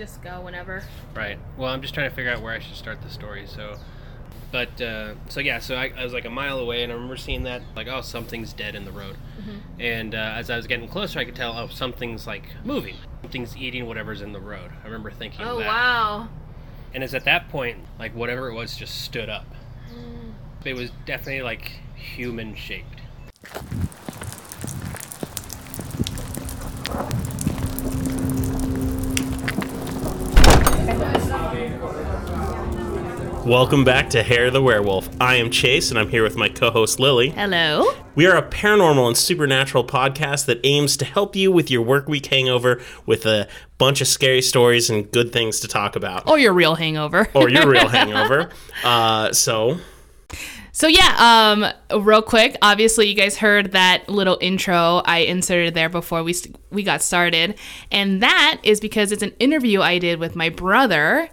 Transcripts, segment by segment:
just go whenever. Right. Well, I'm just trying to figure out where I should start the story. So, but uh, so yeah, so I, I was like a mile away, and I remember seeing that like, oh, something's dead in the road. And uh, as I was getting closer, I could tell, oh, something's like moving. Something's eating whatever's in the road. I remember thinking Oh that. wow. And it's at that point, like whatever it was, just stood up. It was definitely like human shaped. Welcome back to Hair the Werewolf. I am Chase, and I'm here with my co host Lily. Hello. We are a paranormal and supernatural podcast that aims to help you with your work week hangover with a bunch of scary stories and good things to talk about. Or your real hangover. Or your real hangover. Uh, so, So yeah, um, real quick. Obviously, you guys heard that little intro I inserted there before we we got started, and that is because it's an interview I did with my brother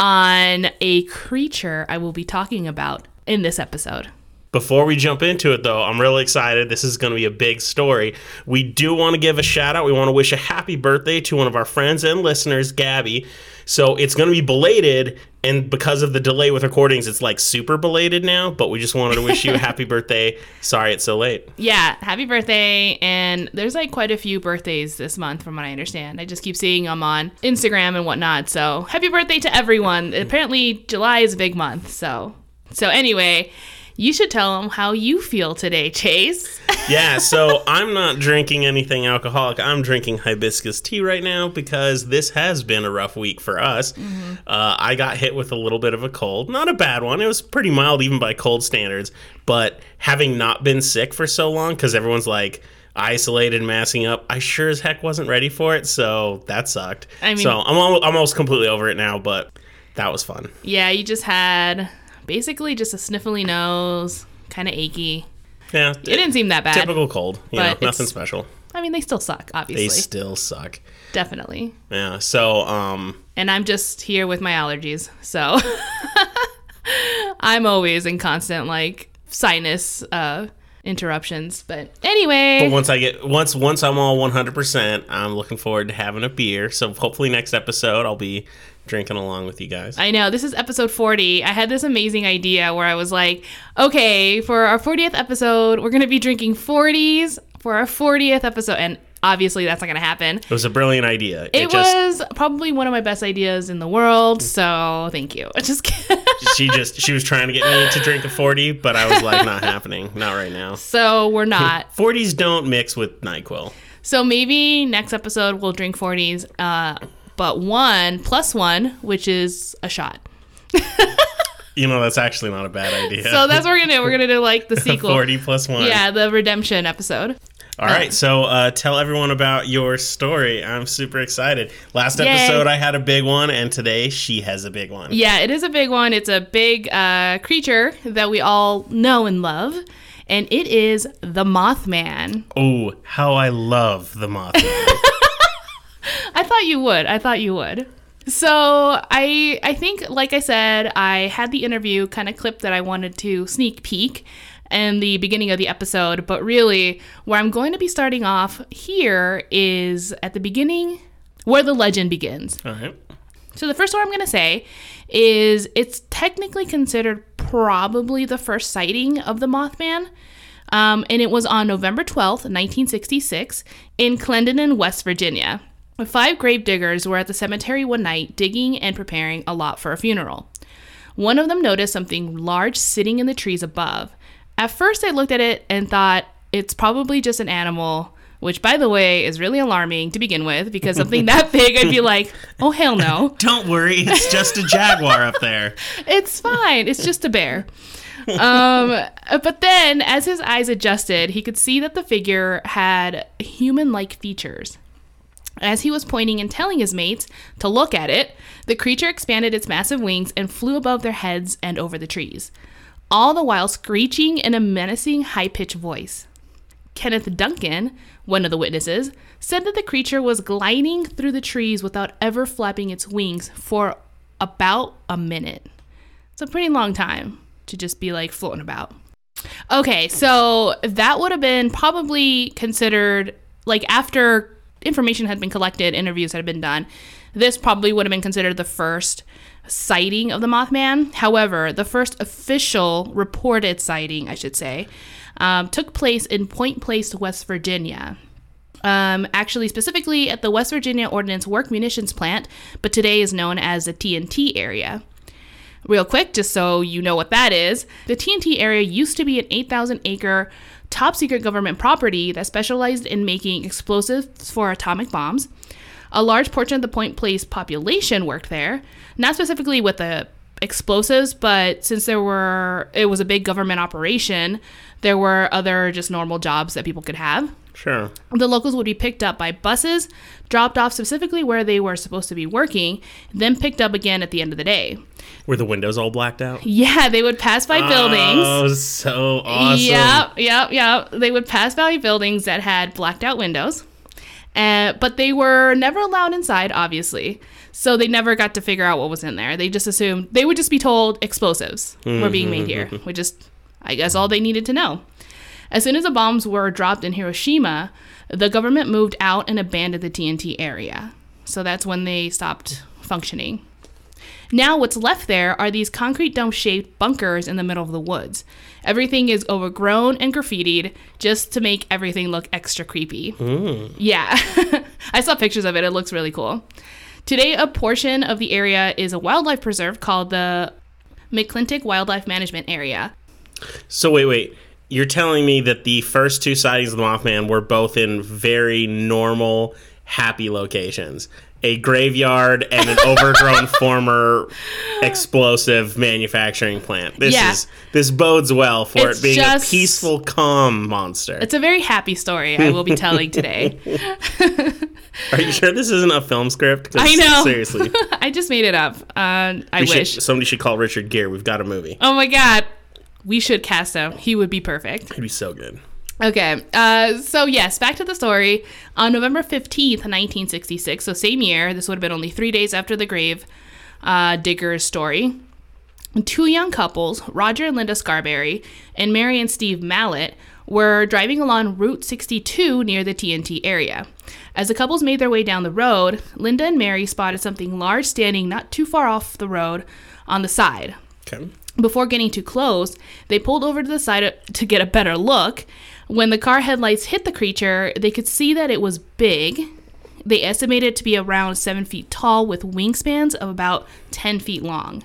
on a creature I will be talking about in this episode. Before we jump into it, though, I'm really excited. This is going to be a big story. We do want to give a shout out. We want to wish a happy birthday to one of our friends and listeners, Gabby. So it's going to be belated, and because of the delay with recordings, it's like super belated now. But we just wanted to wish you a happy birthday. Sorry it's so late. Yeah, happy birthday! And there's like quite a few birthdays this month, from what I understand. I just keep seeing them on Instagram and whatnot. So happy birthday to everyone! Apparently, July is a big month. So, so anyway, you should tell them how you feel today, Chase. Yeah, so I'm not drinking anything alcoholic. I'm drinking hibiscus tea right now because this has been a rough week for us. Uh, I got hit with a little bit of a cold. Not a bad one. It was pretty mild, even by cold standards. But having not been sick for so long, because everyone's like, isolated, massing up. I sure as heck wasn't ready for it, so that sucked. I mean- so I'm almost completely over it now, but that was fun. yeah, you just had basically just a sniffly nose, kind of achy. Yeah, It didn't seem that bad. typical cold. You know, nothing special. I mean, they still suck, obviously. They still suck. Definitely. Yeah. So, um, and I'm just here with my allergies. So I'm always in constant like sinus uh interruptions. But anyway, But once I get once once I'm all 100%, I'm looking forward to having a beer. So hopefully next episode I'll be drinking along with you guys. I know this is episode 40. I had this amazing idea where I was like, okay, for our 40th episode, we're going to be drinking 40s for our 40th episode and obviously that's not going to happen. it was a brilliant idea. It, It just was probably one of my best ideas in the world, so thank you. I just she just she was trying to get me to drink a 40, but I was like not happening. Not right now. so we're not 40s don't mix with NyQuil. So maybe next episode we'll drink 40s, uh, but one plus one, which is a shot. You know that's actually not a bad idea. So that's what we're gonna do. We're gonna do like the sequel. 40 plus 1. Yeah, the redemption episode. All right, so uh, tell everyone about your story. I'm super excited. Last Yay. episode I had a big one, and today she has a big one. Yeah, it is a big one. It's a big uh, creature that we all know and love, and it is the Mothman. Oh, how I love the moth. I thought you would. I thought you would. So I I think like I said, I had the interview kind of clip that I wanted to sneak peek in the beginning of the episode, but really where I'm going to be starting off here is at the beginning where the legend begins. All right. So the first one I'm going to say is it's technically considered probably the first sighting of the Mothman. Um, and it was on November 12th, 1966, in Clendenin, West Virginia. Five grave diggers were at the cemetery one night digging and preparing a lot for a funeral. One of them noticed something large sitting in the trees above. At first, I looked at it and thought it's probably just an animal, which, by the way, is really alarming to begin with because something that big, I'd be like, oh, hell no. Don't worry, it's just a jaguar up there. It's fine. It's just a bear. Um, but then, as his eyes adjusted, he could see that the figure had human like features. As he was pointing and telling his mates to look at it, the creature expanded its massive wings and flew above their heads and over the trees, all the while screeching in a menacing, high pitched voice. Kenneth Duncan, one of the witnesses, said that the creature was gliding through the trees without ever flapping its wings for about a minute. It's a pretty long time to just be like floating about. Okay, so that would have been probably considered like after information had been collected, interviews had been done. This probably would have been considered the first sighting of the Mothman. However, the first official reported sighting, I should say, um, took place in Point Pleasant, West Virginia. Um, actually, specifically at the West Virginia Ordnance Work Munitions Plant, but today is known as the TNT area. Real quick, just so you know what that is, the TNT area used to be an 8,000 acre top secret government property that specialized in making explosives for atomic bombs. A large portion of the Point Pleasant population worked there, not specifically with the explosives, but since there were it was a big government operation, there were other just normal jobs that people could have. Sure. The locals would be picked up by buses, dropped off specifically where they were supposed to be working, then picked up again at the end of the day. Were the windows all blacked out? Yeah, they would pass by buildings. Oh, so awesome. Yep, yep, yep. They would pass by buildings that had blacked out windows. Uh, but they were never allowed inside, obviously. So they never got to figure out what was in there. They just assumed, they would just be told explosives were being made here, which is, I guess, all they needed to know. As soon as the bombs were dropped in Hiroshima, the government moved out and abandoned the TNT area. So that's when they stopped functioning. Now, what's left there are these concrete dome shaped bunkers in the middle of the woods. Everything is overgrown and graffitied just to make everything look extra creepy. Mm. Yeah. I saw pictures of it. It looks really cool. Today, a portion of the area is a wildlife preserve called the McClintic Wildlife Management Area. So wait, wait. You're telling me that the first two sightings of the Mothman were both in very normal, happy locations. A graveyard and an overgrown former explosive manufacturing plant. This Yeah. is this bodes well for It's it being just- a peaceful, calm monster. It's a very happy story I will be telling today. Are you sure this isn't a film script? I know. Seriously. I just made it up. Uh, I We should- wish. somebody should call Richard Gere. We've got a movie. Oh my god. We should cast him. He would be perfect. He'd be so good. Okay, uh, so yes, back to the story. On November 15th, 1966, so same year, this would have been only three days after the grave uh, digger's story, two young couples, Roger and Linda Scarberry, and Mary and Steve Mallette, were driving along Route 62 near the TNT area. As the couples made their way down the road, Linda and Mary spotted something large standing not too far off the road on the side. Okay. Before getting too close, they pulled over to the side to get a better look. When the car headlights hit the creature, they could see that it was big. They estimated it to be around seven feet tall with wingspans of about 10 feet long.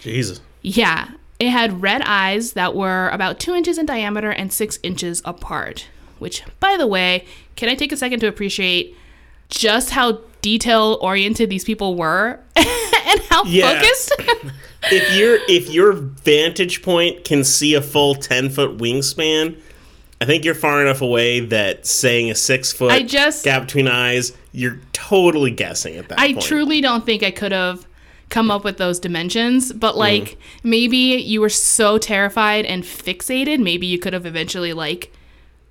Jesus. Yeah, it had red eyes that were about two inches in diameter and six inches apart. Which, by the way, can I take a second to appreciate just how detail oriented these people were and how Yeah. focused? if your if your vantage point can see a full ten foot wingspan, I think you're far enough away that saying a six foot I just- gap between eyes, you're totally guessing at that I point. truly don't think I could have come up with those dimensions, but like maybe you were so terrified and fixated, maybe you could have eventually like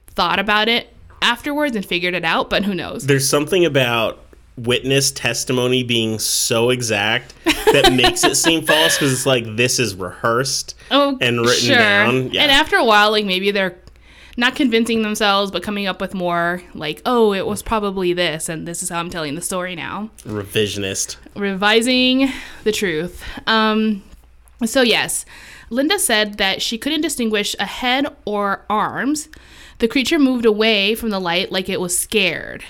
thought about it afterwards and figured it out, but who knows? There's something about witness testimony being so exact that makes it seem false because it's like this is rehearsed Oh, and written down. Yeah. And after a while, like maybe they're not convincing themselves, but coming up with more like, oh, it was probably this, and this is how I'm telling the story now. Revisionist. revising the truth. Um, so, yes, Linda said that she couldn't distinguish a head or arms. The creature moved away from the light like it was scared,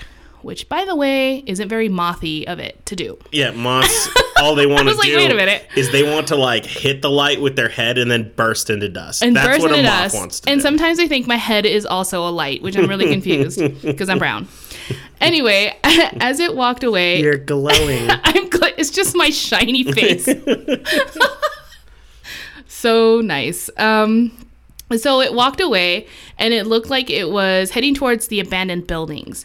which, by the way, isn't very mothy of it to do. Yeah, moths. all they want to was like, do wait a minute. is they want to like hit the light with their head and then burst into dust. And That's burst what a into moth dust. wants to and do. sometimes I think my head is also a light, which I'm really confused because I'm brown. Anyway, as it walked away, You're glowing. I'm gl- it's just my shiny face. so nice. Um, so it walked away, and it looked like it was heading towards the abandoned buildings.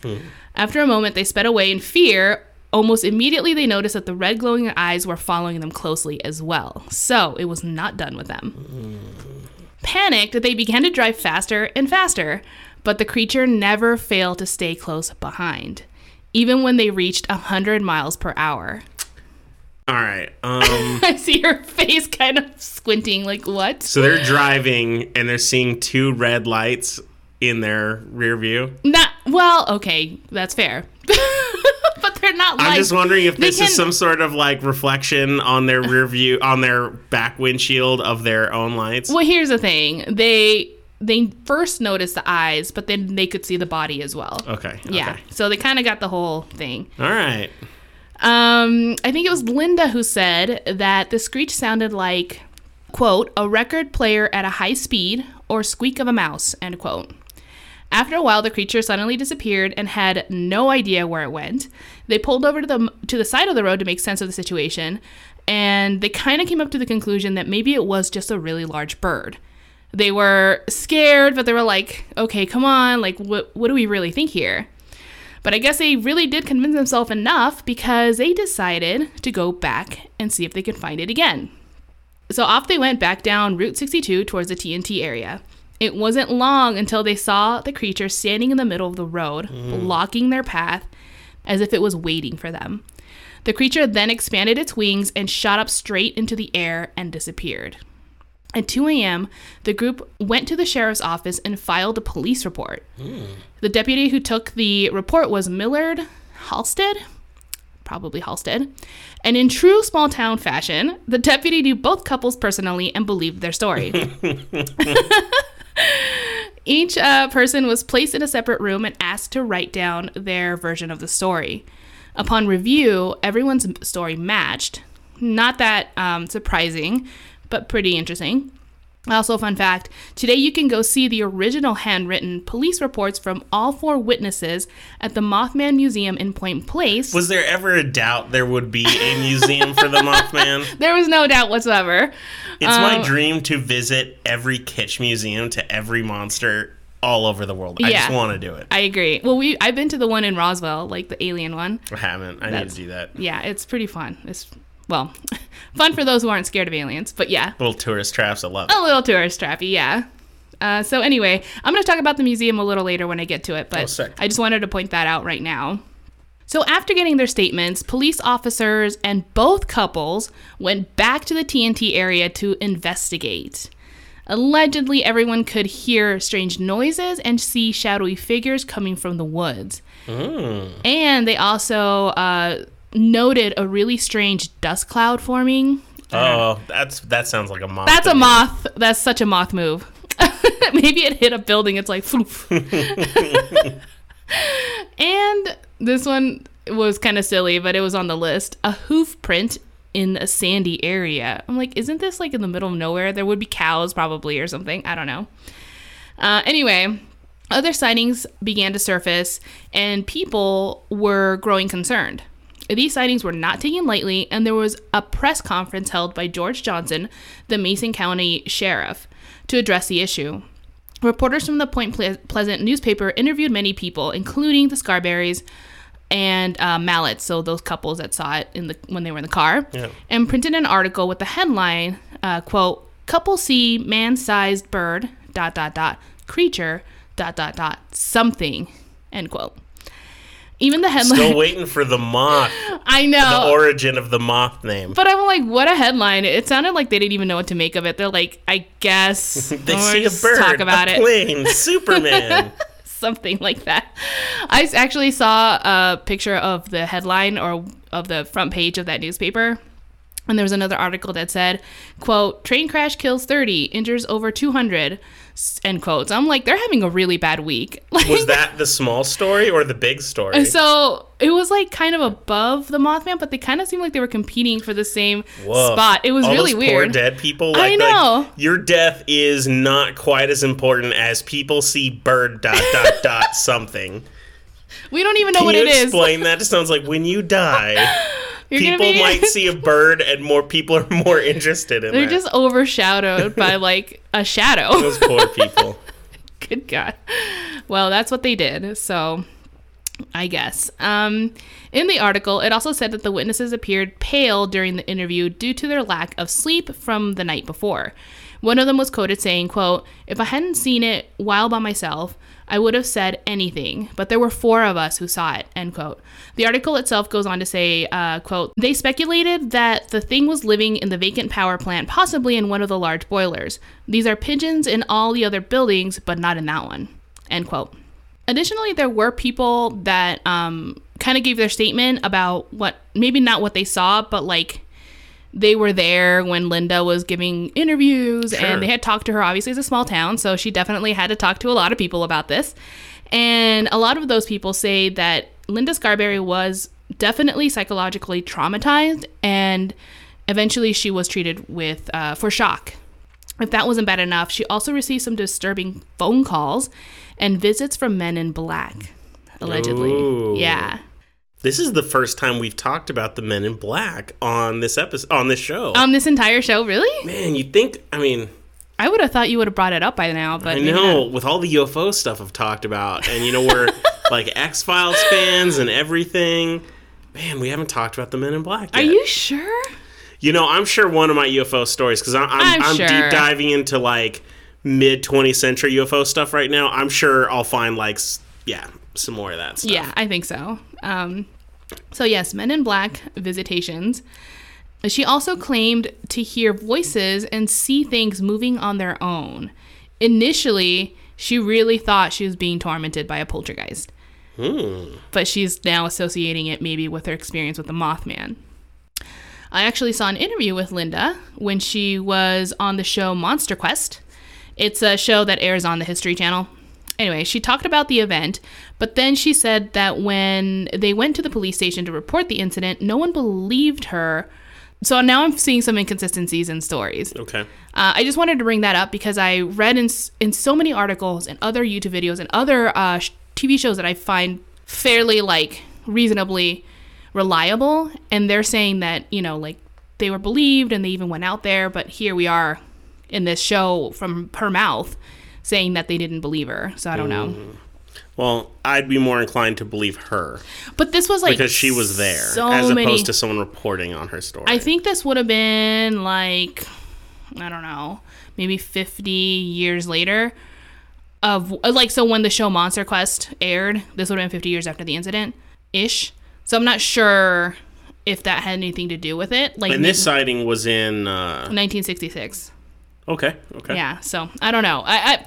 After a moment, they sped away in fear. Almost immediately, they noticed that the red glowing eyes were following them closely as well. So it was not done with them. Panicked, they began to drive faster and faster, but the creature never failed to stay close behind, even when they reached 100 miles per hour. All right. Um, I see her face kind of squinting, like, what? so they're driving and they're seeing two red lights in their rear view. Not, well, okay, that's fair. but they're not I'm just wondering if this is some sort of like reflection on their rear view, on their back windshield of their own lights. Well, here's the thing. They they first noticed the eyes, but then they could see the body as well. Okay. Yeah. okay. So they kind of got the whole thing. All right. Um, I think it was Linda who said that the screech sounded like, quote, a record player at a high speed or squeak of a mouse, end quote. After a while, the creature suddenly disappeared and had no idea where it went. They pulled over to the to the side of the road to make sense of the situation, and they kind of came up to the conclusion that maybe it was just a really large bird. They were scared, but they were like, "Okay, come on, like what what do we really think here?" But I guess they really did convince themselves enough because they decided to go back and see if they could find it again. So off they went back down Route 62 towards the TNT area. It wasn't long until they saw the creature standing in the middle of the road, mm. blocking their path as if it was waiting for them. The creature then expanded its wings and shot up straight into the air and disappeared. At 2 a.m., the group went to the sheriff's office and filed a police report. Hmm. The deputy who took the report was Millard Halstead, probably Halstead. And in true small town fashion, the deputy knew both couples personally and believed their story. Each uh, person was placed in a separate room and asked to write down their version of the story. Upon review, everyone's story matched. Not that um, surprising, but pretty interesting. Also, fun fact today you can go see the original handwritten police reports from all four witnesses at the Mothman Museum in Point Pleasant. Was there ever a doubt there would be a museum for the Mothman? there was no doubt whatsoever. It's my Um, dream to visit every kitsch museum to every monster all over the world. I just want to do it. I agree. Well, we I've been to the one in Roswell, like the alien one. I haven't. I need That's- to do that. Yeah, it's pretty fun. It's well, fun for those who aren't scared of aliens, but yeah, Little tourist traps. I love it. a little tourist trappy, yeah. Uh, so anyway, I'm going to talk about the museum a little later when I get to it, Oh, but sick. I just wanted to point that out right now. So after getting their statements, police officers and both couples went back to the TNT area to investigate. Allegedly, everyone could hear strange noises and see shadowy figures coming from the woods. And they also uh, noted a really strange dust cloud forming. Oh, that's that sounds like a moth. That's a me. moth. That's such a moth move. Maybe it hit a building. It's like, and this one was kind of silly, but it was on the list. A hoof print in a sandy area. I'm like, isn't this like in the middle of nowhere? There would be cows probably or something. I don't know. Uh, anyway, other sightings began to surface, and people were growing concerned. These sightings were not taken lightly, and there was a press conference held by George Johnson, the Mason County Sheriff, to address the issue. Reporters from the Point Ple- Pleasant newspaper interviewed many people, including the Scarberries and uh, Mallettes, so those couples that saw it in the when they were in the car, Yeah. and printed an article with the headline, uh, "quote Couple see man-sized bird dot dot dot creature dot dot dot something," end quote. Even the headline, Still waiting for the moth, I know the origin of the moth name. but I'm like, what a headline! It sounded like they didn't even know what to make of it. They're like, I guess They see a bird, talk about a it. plane, Superman. something like that. I actually saw a picture of the headline or of the front page of that newspaper. And there was another article that said, quote, train crash kills 30, injures over 200, s- end quotes. I'm like, they're having a really bad week. Like, Was that the small story or the big story? so it was like kind of above the Mothman, but they kind of seemed like they were competing for the same Woof. spot. It was All really those Poor weird. dead people. I know. Like, your death is not quite as important as people see bird dot dot dot something. We don't even know Can what it is. explain that? It sounds like when you die, You're people be- might see a bird, and more people are more interested in it. They're that. just overshadowed by like a shadow. Those poor people. Good God. Well, that's what they did. So I guess. Um, in the article, it also said that the witnesses appeared pale during the interview due to their lack of sleep from the night before. One of them was quoted saying, quote, If I hadn't seen it while by myself, I would have said anything, but there were four of us who saw it, end quote. The article itself goes on to say, uh, quote, They speculated that the thing was living in the vacant power plant, possibly in one of the large boilers. These are pigeons in all the other buildings, but not in that one, end quote. Additionally, there were people that um, kind of gave their statement about what maybe not what they saw, but like they were there when Linda was giving interviews Sure. and they had talked to her. Obviously, it's a small town, so she definitely had to talk to a lot of people about this. And a lot of those people say that Linda Scarberry was definitely psychologically traumatized and eventually she was treated with uh, for shock. If that wasn't bad enough, she also received some disturbing phone calls and visits from men in black, allegedly. Ooh. Yeah. This is the first time we've talked about the Men in Black on this episode on this show. On this entire show, really? Man, you think? I mean, I would have thought you would have brought it up by now, but I know with all the UFO stuff I've talked about, and you know we're like X Files fans and everything. Man, we haven't talked about the Men in Black. Are you sure? You know, I'm sure one of my UFO stories because I'm, I'm, I'm I'm sure. deep diving into like mid 20th century UFO stuff right now. I'm sure I'll find like yeah some more of that stuff. Yeah, I think so. Um, so yes, Men in Black visitations. She also claimed to hear voices and see things moving on their own. Initially, she really thought she was being tormented by a poltergeist. But she's now associating it maybe with her experience with the Mothman. I actually saw an interview with Linda when she was on the show Monster Quest. It's a show that airs on the History Channel. Anyway, she talked about the event, but then she said that when they went to the police station to report the incident, no one believed her. So now I'm seeing some inconsistencies in stories. Okay. Uh, I just wanted to bring that up because I read in, in so many articles and other YouTube videos and other uh, sh- TV shows that I find fairly like reasonably reliable, and they're saying that you know like they were believed and they even went out there, but here we are in this show from her mouth saying that they didn't believe her. So I don't know. Well, I'd be more inclined to believe her But this was like because she was there, so as many- opposed to someone reporting on her story. I think this would have been like I don't know, maybe 50 years later of like so when the show Monster Quest aired, this would have been 50 years after the incident ish. So I'm not sure if that had anything to do with it. Like and this sighting was in. Uh, 1966. Okay. Okay. Yeah, so I don't know. I, I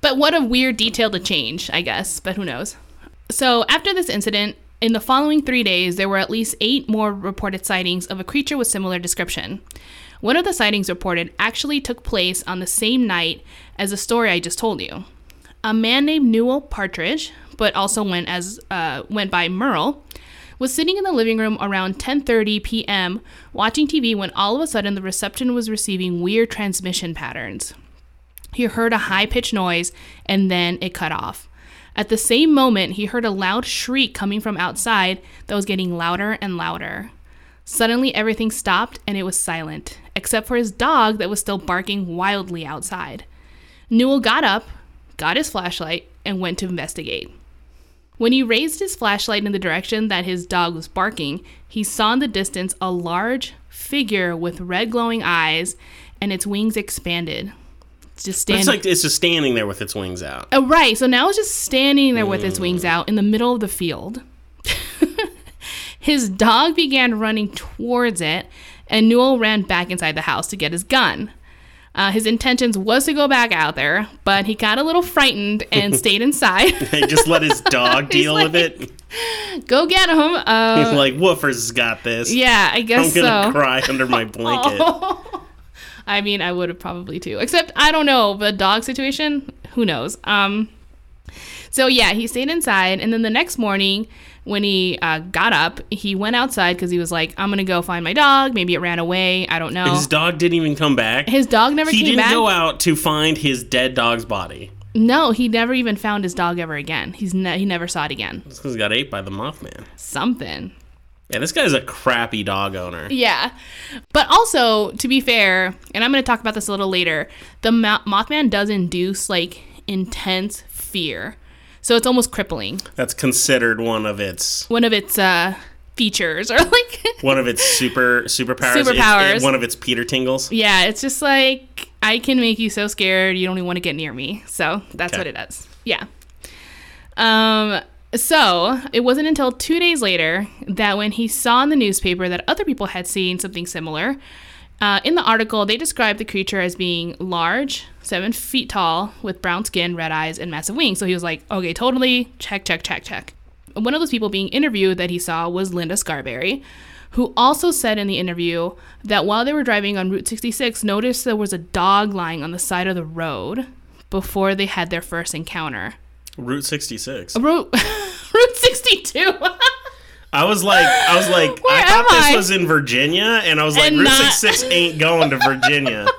but what a weird detail to change, I guess, but who knows. So after this incident, in the following three days, there were at least eight more reported sightings of a creature with similar description. One of the sightings reported actually took place on the same night as the story I just told you. A man named Newell Partridge, but also went as uh, went by Merle, was sitting in the living room around 10:30 p.m. watching TV when all of a sudden the reception was receiving weird transmission patterns. He heard a high pitched noise and then it cut off. At the same moment, he heard a loud shriek coming from outside that was getting louder and louder. Suddenly, everything stopped and it was silent, except for his dog that was still barking wildly outside. Newell got up, got his flashlight, and went to investigate. When he raised his flashlight in the direction that his dog was barking, he saw in the distance a large figure with red glowing eyes and its wings expanded. It's just standing. It's like it's just standing there with its wings out. Oh, right. So now it's just standing there with its hmm. wings out in the middle of the field. his dog began running towards it, and Newell ran back inside the house to get his gun. Uh, his intentions was to go back out there, but he got a little frightened and stayed inside. He just let his dog deal with it. go get him. Uh, He's like, Woofer's got this. yeah, I guess I'm gonna so. cry under my blanket. I mean, I would have probably too. Except I don't know the dog situation. Who knows? Um. So yeah, he stayed inside, and then the next morning, when he uh, got up, he went outside because he was like, "I'm gonna go find my dog. Maybe it ran away. I don't know." His dog didn't even come back. His dog never came back. he came didn't back. go out to find his dead dog's body. No, he never even found his dog ever again. He's ne- he never saw it again. It's because he got ate by the Mothman. Something. Yeah, this guy's a crappy dog owner. Yeah. But also, to be fair, and I'm going to talk about this a little later, the Mothman does induce like intense fear. So it's almost crippling. That's considered one of its One of its uh, features, or like, one of its super superpowers. Superpowers. it- one of its Peter tingles. yeah, it's just like, I can make you so scared you don't even want to get near me. So that's Okay. what it does. Yeah. Um, so it wasn't until two days later that when he saw in the newspaper that other people had seen something similar, uh, in the article they described the creature as being large, seven feet tall, with brown skin, red eyes, and massive wings. So he was like, okay, totally, check, check, check, check. One of those people being interviewed that he saw was Linda Scarberry, who also said in the interview that while they were driving on Route 66, noticed there was a dog lying on the side of the road before they had their first encounter. Route 66. Route Route 62. I was like, I was like, Where I thought this I? was in Virginia, and I was like, And Route not- 66 ain't going to Virginia.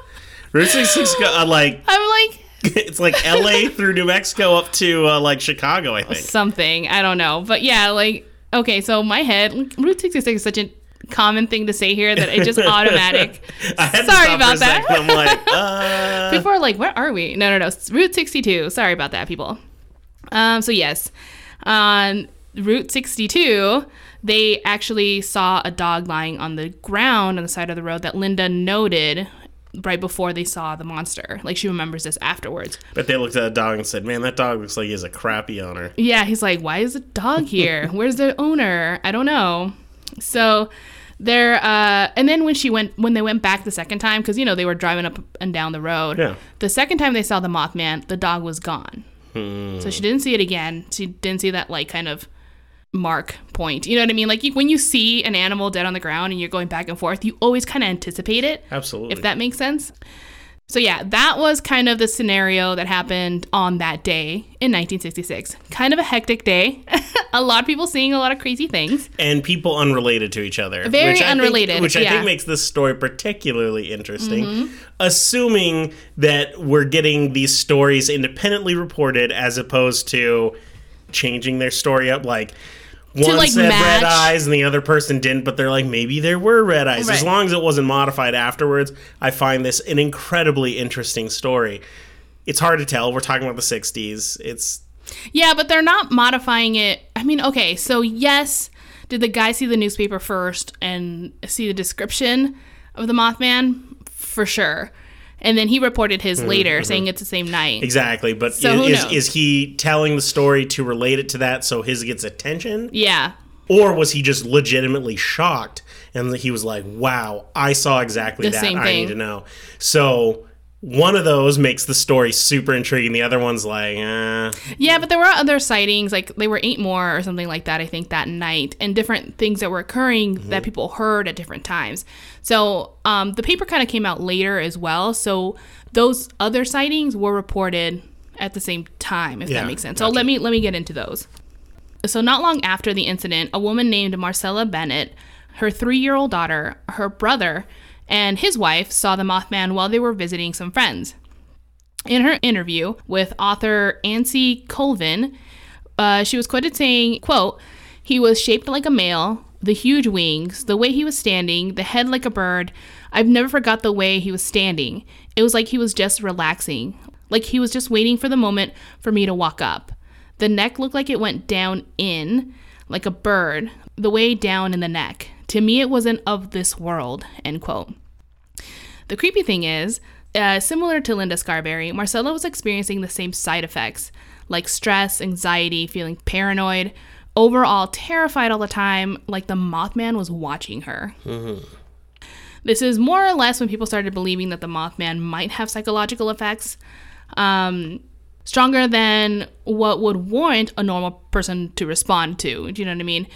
Route 66, go, uh, like, I'm like it's like LA through New Mexico up to uh, like Chicago, I think. something. I don't know. But yeah, like okay, so my head Route 66 is such a common thing to say here that it just automatic. Sorry about that. second. I'm like, uh, People are like, where are we? No, no, no. Route 62. Sorry about that, people. Um, so yes, on Route 62, they actually saw a dog lying on the ground on the side of the road that Linda noted right before they saw the monster. Like she remembers this afterwards. but they looked at the dog and said, "Man, that dog looks like he has a crappy owner." Yeah, he's like, why is the dog here? Where's the owner? I don't know. So there, uh, and then when she went, when they went back the second time, because you know they were driving up and down the road. Yeah. The second time they saw the Mothman, the dog was gone. So she didn't see it again. She didn't see that like kind of mark point. You know what I mean? Like you, when you see an animal dead on the ground and you're going back and forth, you always kind of anticipate it Absolutely. if that makes sense. So yeah, that was kind of the scenario that happened on that day in 1966. Kind of a hectic day. a lot of people seeing a lot of crazy things. and people unrelated to each other. Very which I think- unrelated, which I yeah. Mm-hmm. think makes this story particularly interesting. Assuming that we're getting these stories independently reported as opposed to changing their story up like one like, said red eyes and the other person didn't, but they're like maybe there were red eyes. As long as it wasn't modified afterwards, I find this an incredibly interesting story. It's hard to tell. We're talking about the '60s. It's Yeah, but they're not modifying it. I mean, okay, so yes, did the guy see the newspaper first and see the description of the Mothman? For sure. And then he reported his hmm, later, hmm, hmm. saying it's the same night. exactly. But So is, is he telling the story to relate it to that so his gets attention? Yeah. Or was he just legitimately shocked and he was like, wow, I saw exactly The that. I need to know. So one of those makes the story super intriguing. The other one's like, eh. Yeah, but there were other sightings, like there were eight more or something like that, I think, that night, and different things that were occurring Mm-hmm. that people heard at different times. So um, the paper kind of came out later as well. So those other sightings were reported at the same time, if Yeah, that makes sense. So gotcha. let me let me get into those. So not long after the incident, a woman named Marcella Bennett, her three-year-old daughter, her brother, and his wife saw the Mothman while they were visiting some friends. In her interview with author Andy Colvin, uh, she was quoted saying, quote, he was shaped like a male, the huge wings, the way he was standing, the head like a bird. I've never forgot the way he was standing. It was like he was just relaxing, like he was just waiting for the moment for me to walk up. The neck looked like it went down in, like a bird, the way down in the neck. To me, it wasn't of this world, end quote. The creepy thing is, uh, similar to Linda Scarberry, Marcella was experiencing the same side effects like stress, anxiety, feeling paranoid, overall terrified all the time, like the Mothman was watching her. This is more or less when people started believing that the Mothman might have psychological effects. Um, stronger than what would warrant a normal person to respond to. Do you know what I mean?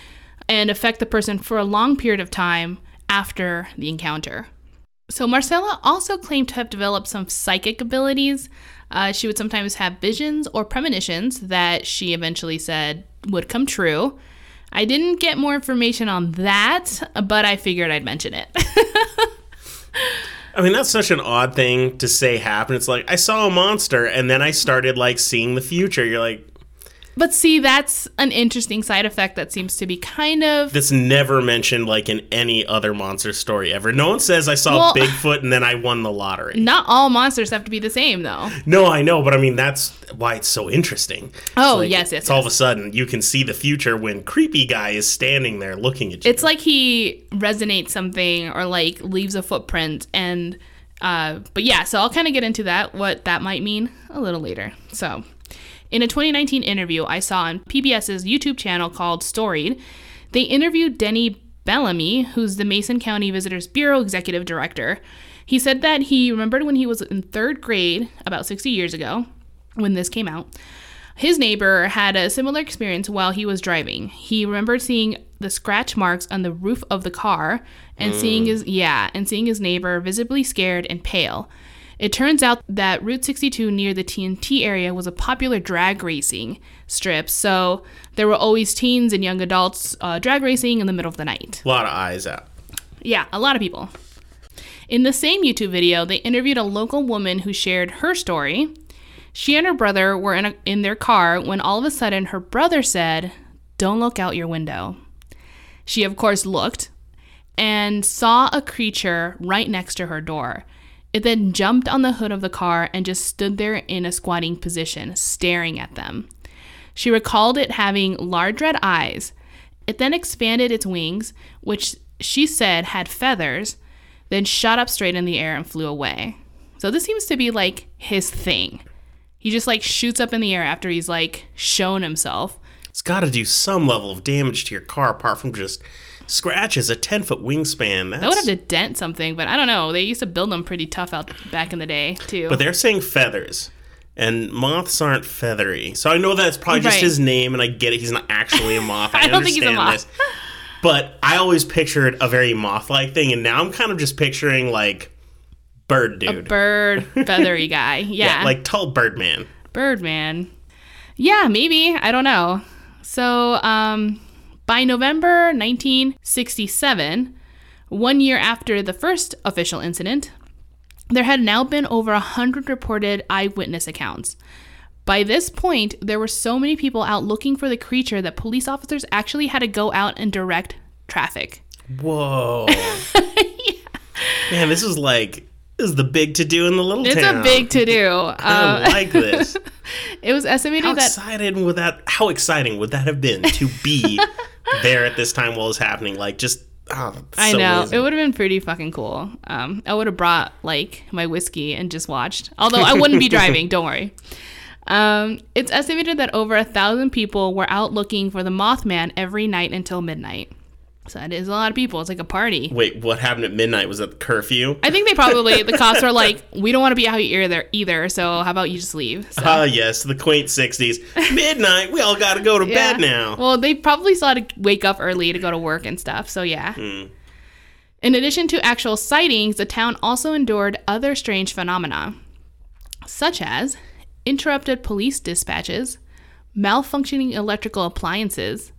And affect the person for a long period of time after the encounter. So, Marcella also claimed to have developed some psychic abilities. Uh, she would sometimes have visions or premonitions that she eventually said would come true. I didn't get more information on that, but I figured I'd mention it. I mean, that's such an odd thing to say happen. It's like, I saw a monster and then I started like seeing the future. You're like, but see, that's an interesting side effect that seems to be kind of that's never mentioned like in any other monster story ever. No one says I saw Well- Bigfoot and then I won the lottery. not all monsters have to be the same, though. No, I know, but I mean that's why it's so interesting. Oh, Like, yes, yes, It's all of a sudden you can see the future when creepy guy is standing there looking at you. It's like he resonates something or like leaves a footprint and uh but yeah, so I'll kind of get into that what that might mean a little later. So, in a 2019 interview I saw on PBS's YouTube channel called Storied, they interviewed Denny Bellamy, who's the Mason County Visitors Bureau executive director. He said that he remembered when he was in 3rd grade about 60 years ago when this came out. His neighbor had a similar experience while he was driving. He remembered seeing the scratch marks on the roof of the car and seeing mm. his yeah, and seeing his neighbor visibly scared and pale. It turns out that Route 62 near the TNT area was a popular drag racing strip, so there were always teens and young adults uh, drag racing in the middle of the night. A lot of eyes out. Yeah, a lot of people. In the same YouTube video, they interviewed a local woman who shared her story. She and her brother were in, a, in their car when all of a sudden her brother said, Don't look out your window. She, of course, looked and saw a creature right next to her door. It then jumped on the hood of the car and just stood there in a squatting position, staring at them. She recalled it having large red eyes. It then expanded its wings, which she said had feathers, then shot up straight in the air and flew away. So this seems to be like his thing. He just like shoots up in the air after he's like shown himself. It's got to do some level of damage to your car apart from just scratches. A 10 foot wingspan. That's, I would have to dent something, but I don't know. They used to build them pretty tough out back in the day too. But they're saying feathers. And moths aren't feathery. So I know that's probably just Right. his name, and I get it. He's not actually a moth. I, I don't think he's a understand moth. this. But I always pictured a very moth like thing, and now I'm kind of just picturing like bird dude. A Bird, feathery guy. Yeah. like tall Birdman. Birdman. Yeah, maybe. I don't know. So, um, by November 1967, one year after the first official incident, there had now been over 100 reported eyewitness accounts. By this point, there were so many people out looking for the creature that police officers actually had to go out and direct traffic. Whoa. yeah. Man, this is like this is the big to do in the little It's town. It's a big to do. I Uh, like this. it was estimated How that excited would that? How exciting would that have been to be there at this time while it's happening? Like just, oh, it's I so know amazing. it would have been pretty fucking cool. Um, I would have brought like my whiskey and just watched. Although I wouldn't be driving. Don't worry. Um, it's estimated that over a thousand people were out looking for the Mothman every night until midnight. So that is a lot of people. It's like a party. Wait, what happened at midnight? Was that curfew? I think they probably the cops were like, we don't want to be out here either. Either. So how about you just leave? So, Ah, yes, the quaint '60s. Midnight. We all got to go to yeah. bed now. Well, they probably still had to wake up early to go to work and stuff. So yeah. In addition to actual sightings, the town also endured other strange phenomena, such as interrupted police dispatches, malfunctioning electrical appliances,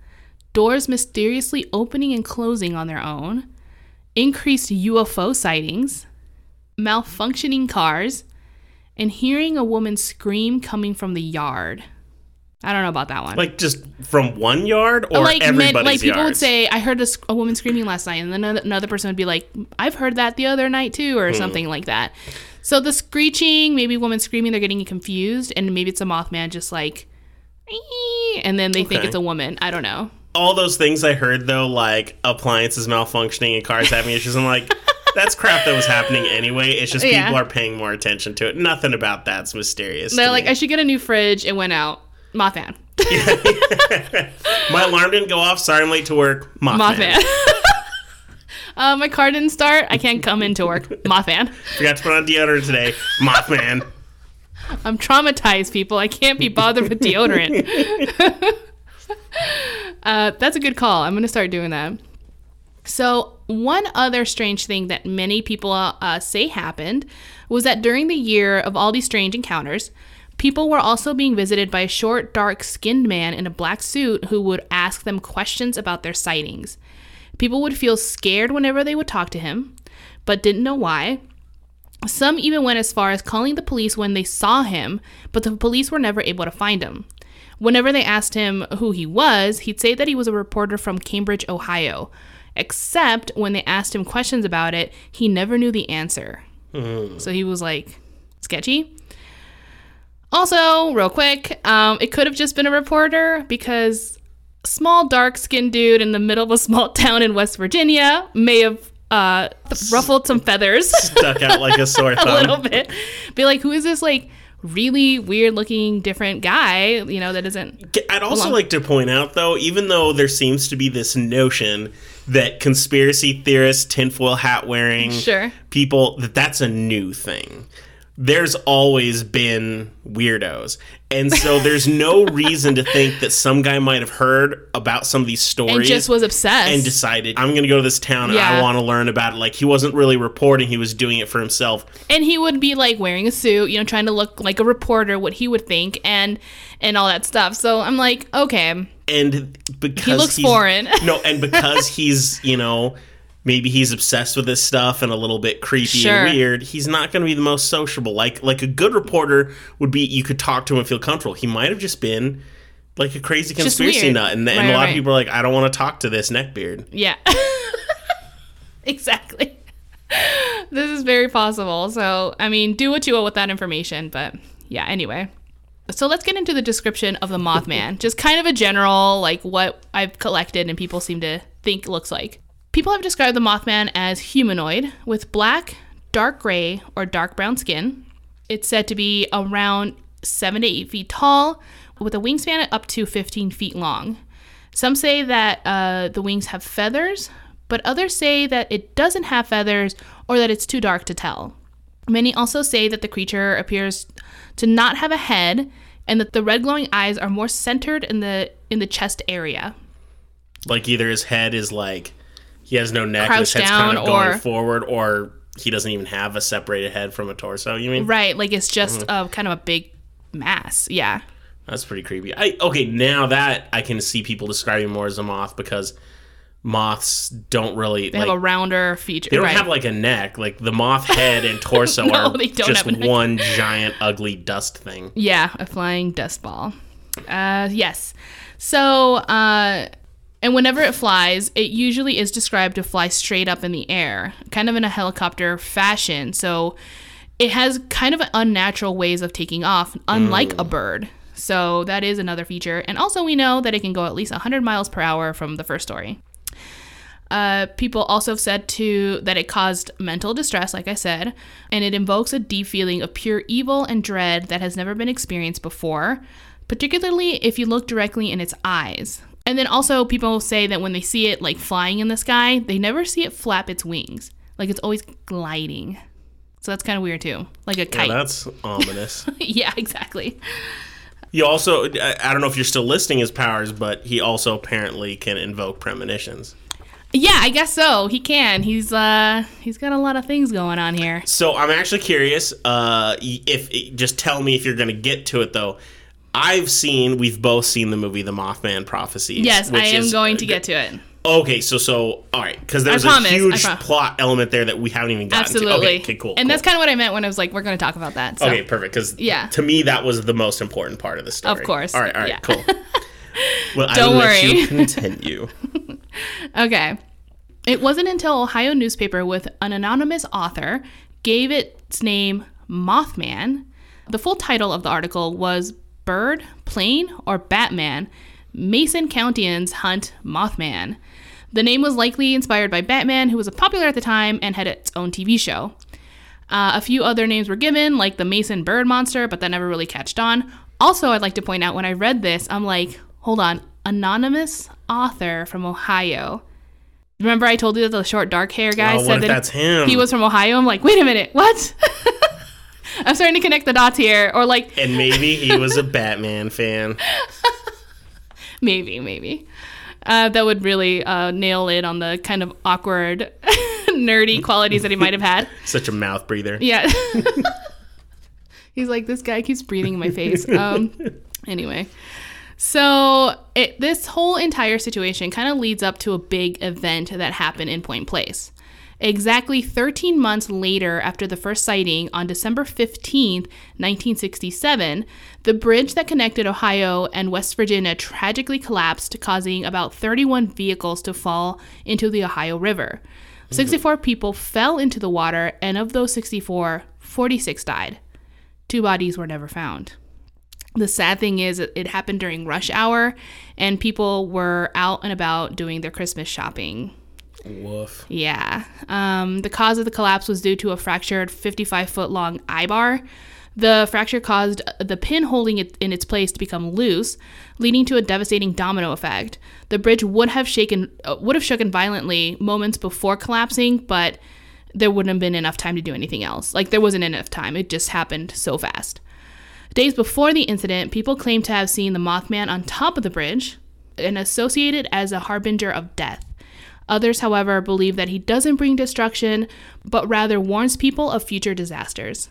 doors mysteriously opening and closing on their own, increased UFO sightings, malfunctioning cars, and hearing a woman scream coming from the yard. I don't know about that one. Like just from one yard or like everybody's like people would say i heard a, a woman screaming last night and then another, person would be like i've heard that the other night too Hmm. or something like that. So the screeching maybe women screaming they're getting confused and maybe it's a mothman just like and then they think it's a woman. I don't know all those things I heard though, like appliances malfunctioning and cars having issues. I'm like, that's crap that was happening anyway. It's just Yeah. people are paying more attention to it. Nothing about that's mysterious. they're like me. i should get a new fridge it went out mothman my alarm didn't go off. Sorry, I'm late to work. Mothman. mothman uh, my car didn't start i can't come into work mothman Forgot to put on deodorant today. Mothman. I'm traumatized, people. I can't be bothered with deodorant. uh, that's a good call. I'm going to start doing that. So, one other strange thing that many people uh, say happened was that during the year of all these strange encounters, people were also being visited by a short, dark skinned man in a black suit who would ask them questions about their sightings. People would feel scared whenever they would talk to him, but didn't know why. Some even went as far as calling the police when they saw him, but the police were never able to find him. Whenever they asked him who he was, he'd say that he was a reporter from Cambridge, Ohio. Except when they asked him questions about it, he never knew the answer. So he was like, sketchy. Also, real quick, um, it could have just been a reporter because small dark skinned dude in the middle of a small town in West Virginia may have uh, ruffled some feathers Stuck out like a sore thumb. a little bit. Be like, who is this like really weird looking different guy? You know, that isn't. I'd also on. like to point out, though, even though there seems to be this notion that conspiracy theorists, tinfoil hat wearing Sure. people, that that's a new thing. There's always been weirdos. And so there's no reason to think that some guy might have heard about some of these stories And just was obsessed. and decided, I'm going to go to this town and I want to learn about it. Like he wasn't really reporting, he was doing it for himself. and he would be like wearing a suit, you know, trying to look like a reporter, what he would think, and and all that stuff. So I'm like, okay, And because He looks foreign. no, and because he's, you know, maybe he's obsessed with this stuff and a little bit creepy Sure. and weird. He's not going to be the most sociable. Like like a good reporter would be. You could talk to him and feel comfortable. He might have just been like a crazy conspiracy nut, and, and Right, a lot right. of people are like, I don't want to talk to this neckbeard. yeah, exactly. this is very possible. So I mean, do what you will with that information, but yeah. Anyway. So let's get into the description of the Mothman. Just kind of a general, like what I've collected and people seem to think looks like. People have described the Mothman as humanoid with black, dark gray, or dark brown skin. It's said to be around seven to eight feet tall, with a wingspan up to 15 feet long. Some say that uh, the wings have feathers, but others say that it doesn't have feathers or that it's too dark to tell. Many also say that the creature appears to not have a head and that the red glowing eyes are more centered in the in the chest area. Like either his head is like he has no neck, Crouched his head's kind of going or- forward, or he doesn't even have a separated head from a torso. You mean? Right, like it's just a kind of a big mass. Yeah. That's pretty creepy. I okay, now that I can see people describing more as a moth because moths don't really They like have a rounder feature. they don't right. have like a neck. Like the moth head and torso No, are they don't just have a neck. one giant ugly dust thing. Yeah, a flying dust ball. Uh, yes. So, uh, and whenever it flies, it usually is described to fly straight up in the air, kind of in a helicopter fashion. So, it has kind of unnatural ways of taking off, unlike a bird. So, that is another feature. And also, we know that it can go at least 100 miles per hour from the first story. Uh, people also have said to that it caused mental distress, like I said, and it invokes a deep feeling of pure evil and dread that has never been experienced before, particularly if you look directly in its eyes. And then also, people say that when they see it like flying in the sky, they never see it flap its wings. Like it's always gliding. So that's kind of weird too. Like a Yeah, kite. that's ominous. yeah, exactly. He also I, I don't know if you're still listing his powers, but he also apparently can invoke premonitions. Yeah, I guess so. He can. He's uh he's got a lot of things going on here. So I'm actually curious. Uh, if just tell me if you're going to get to it though. I've seen, we've both seen the movie The Mothman Prophecies. Yes, I am is- going to get to it. Okay, so so all right, because there's a huge plot element there that we haven't even gotten to. Absolutely. Okay, okay, cool. And cool. that's kind of what I meant when I was like, we're going to talk about that. So. okay, perfect. Because Yeah. to me that was the most important part of the story. Of course, All right, all right, yeah. cool. Well, I Don't worry. you continue. Okay. It wasn't until Ohio newspaper with an anonymous author gave its name Mothman. The full title of the article was Bird, Plane, or Batman Mason Countians Hunt Mothman. The name was likely inspired by Batman, who was popular at the time and had its own TV show. Uh, a few other names were given, like the Mason Bird Monster, but that never really catched on. Also, I'd like to point out when I read this, I'm like, hold on, anonymous author from Ohio. Remember I told you that the short dark hair guy Oh, said that that's him? he was from Ohio? I'm like, wait a minute, what? I'm starting to connect the dots here, or like and maybe he was a Batman fan. maybe, maybe. Uh, that would really uh, nail it on the kind of awkward, nerdy qualities that he might have had. Such a mouth breather. Yeah. He's like, this guy keeps breathing in my face. Um, anyway, so it, this whole entire situation kind of leads up to a big event that happened in Point Pleasant. Exactly 13 months later, after the first sighting on December 15, 1967, the bridge that connected Ohio and West Virginia tragically collapsed, causing about 31 vehicles to fall into the Ohio River. 64 people fell into the water, and of those 64, 46 died. Two bodies were never found. The sad thing is, it happened during rush hour, and people were out and about doing their Christmas shopping. Woof. Yeah. Um, the cause of the collapse was due to a fractured 55 foot long eye bar. The fracture caused the pin holding it in its place to become loose, leading to a devastating domino effect. The bridge would have shaken, uh, would have shaken violently moments before collapsing, but there wouldn't have been enough time to do anything else. Like there wasn't enough time. It just happened so fast. Days before the incident, people claimed to have seen the Mothman on top of the bridge and associated as a harbinger of death. Others, however, believe that he doesn't bring destruction, but rather warns people of future disasters.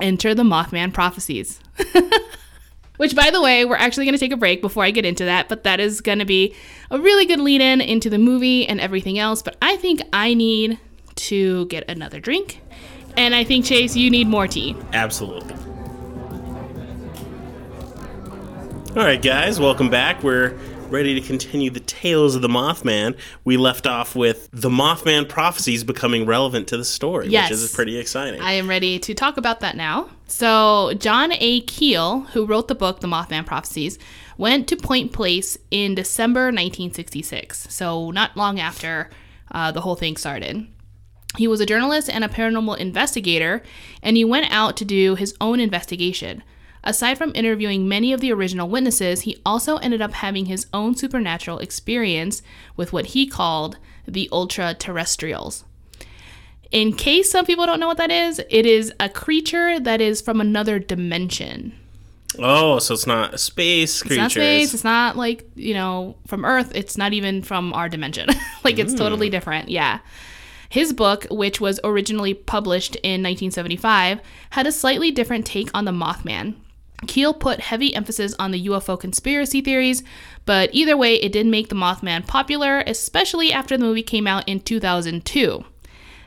Enter the Mothman prophecies. Which, by the way, we're actually going to take a break before I get into that, but that is going to be a really good lead in into the movie and everything else. But I think I need to get another drink. And I think, Chase, you need more tea. Absolutely. All right, guys, welcome back. We're ready to continue the tales of the Mothman. We left off with the Mothman prophecies becoming relevant to the story, Yes. which is pretty exciting. I am ready to talk about that now. So, John A. Keel, who wrote the book The Mothman Prophecies, went to Point Pleasant in December 1966. So, not long after uh, the whole thing started. He was a journalist and a paranormal investigator, and he went out to do his own investigation. Aside from interviewing many of the original witnesses, he also ended up having his own supernatural experience with what he called the ultra terrestrials. In case some people don't know what that is, it is a creature that is from another dimension. oh, so it's not a space It's not space, it's not like, you know, from Earth, it's not even from our dimension. like it's totally mm. different. Yeah. His book, which was originally published in 1975, had a slightly different take on the Mothman. Keel put heavy emphasis on the UFO conspiracy theories, but either way, it did make the Mothman popular, especially after the movie came out in 2002.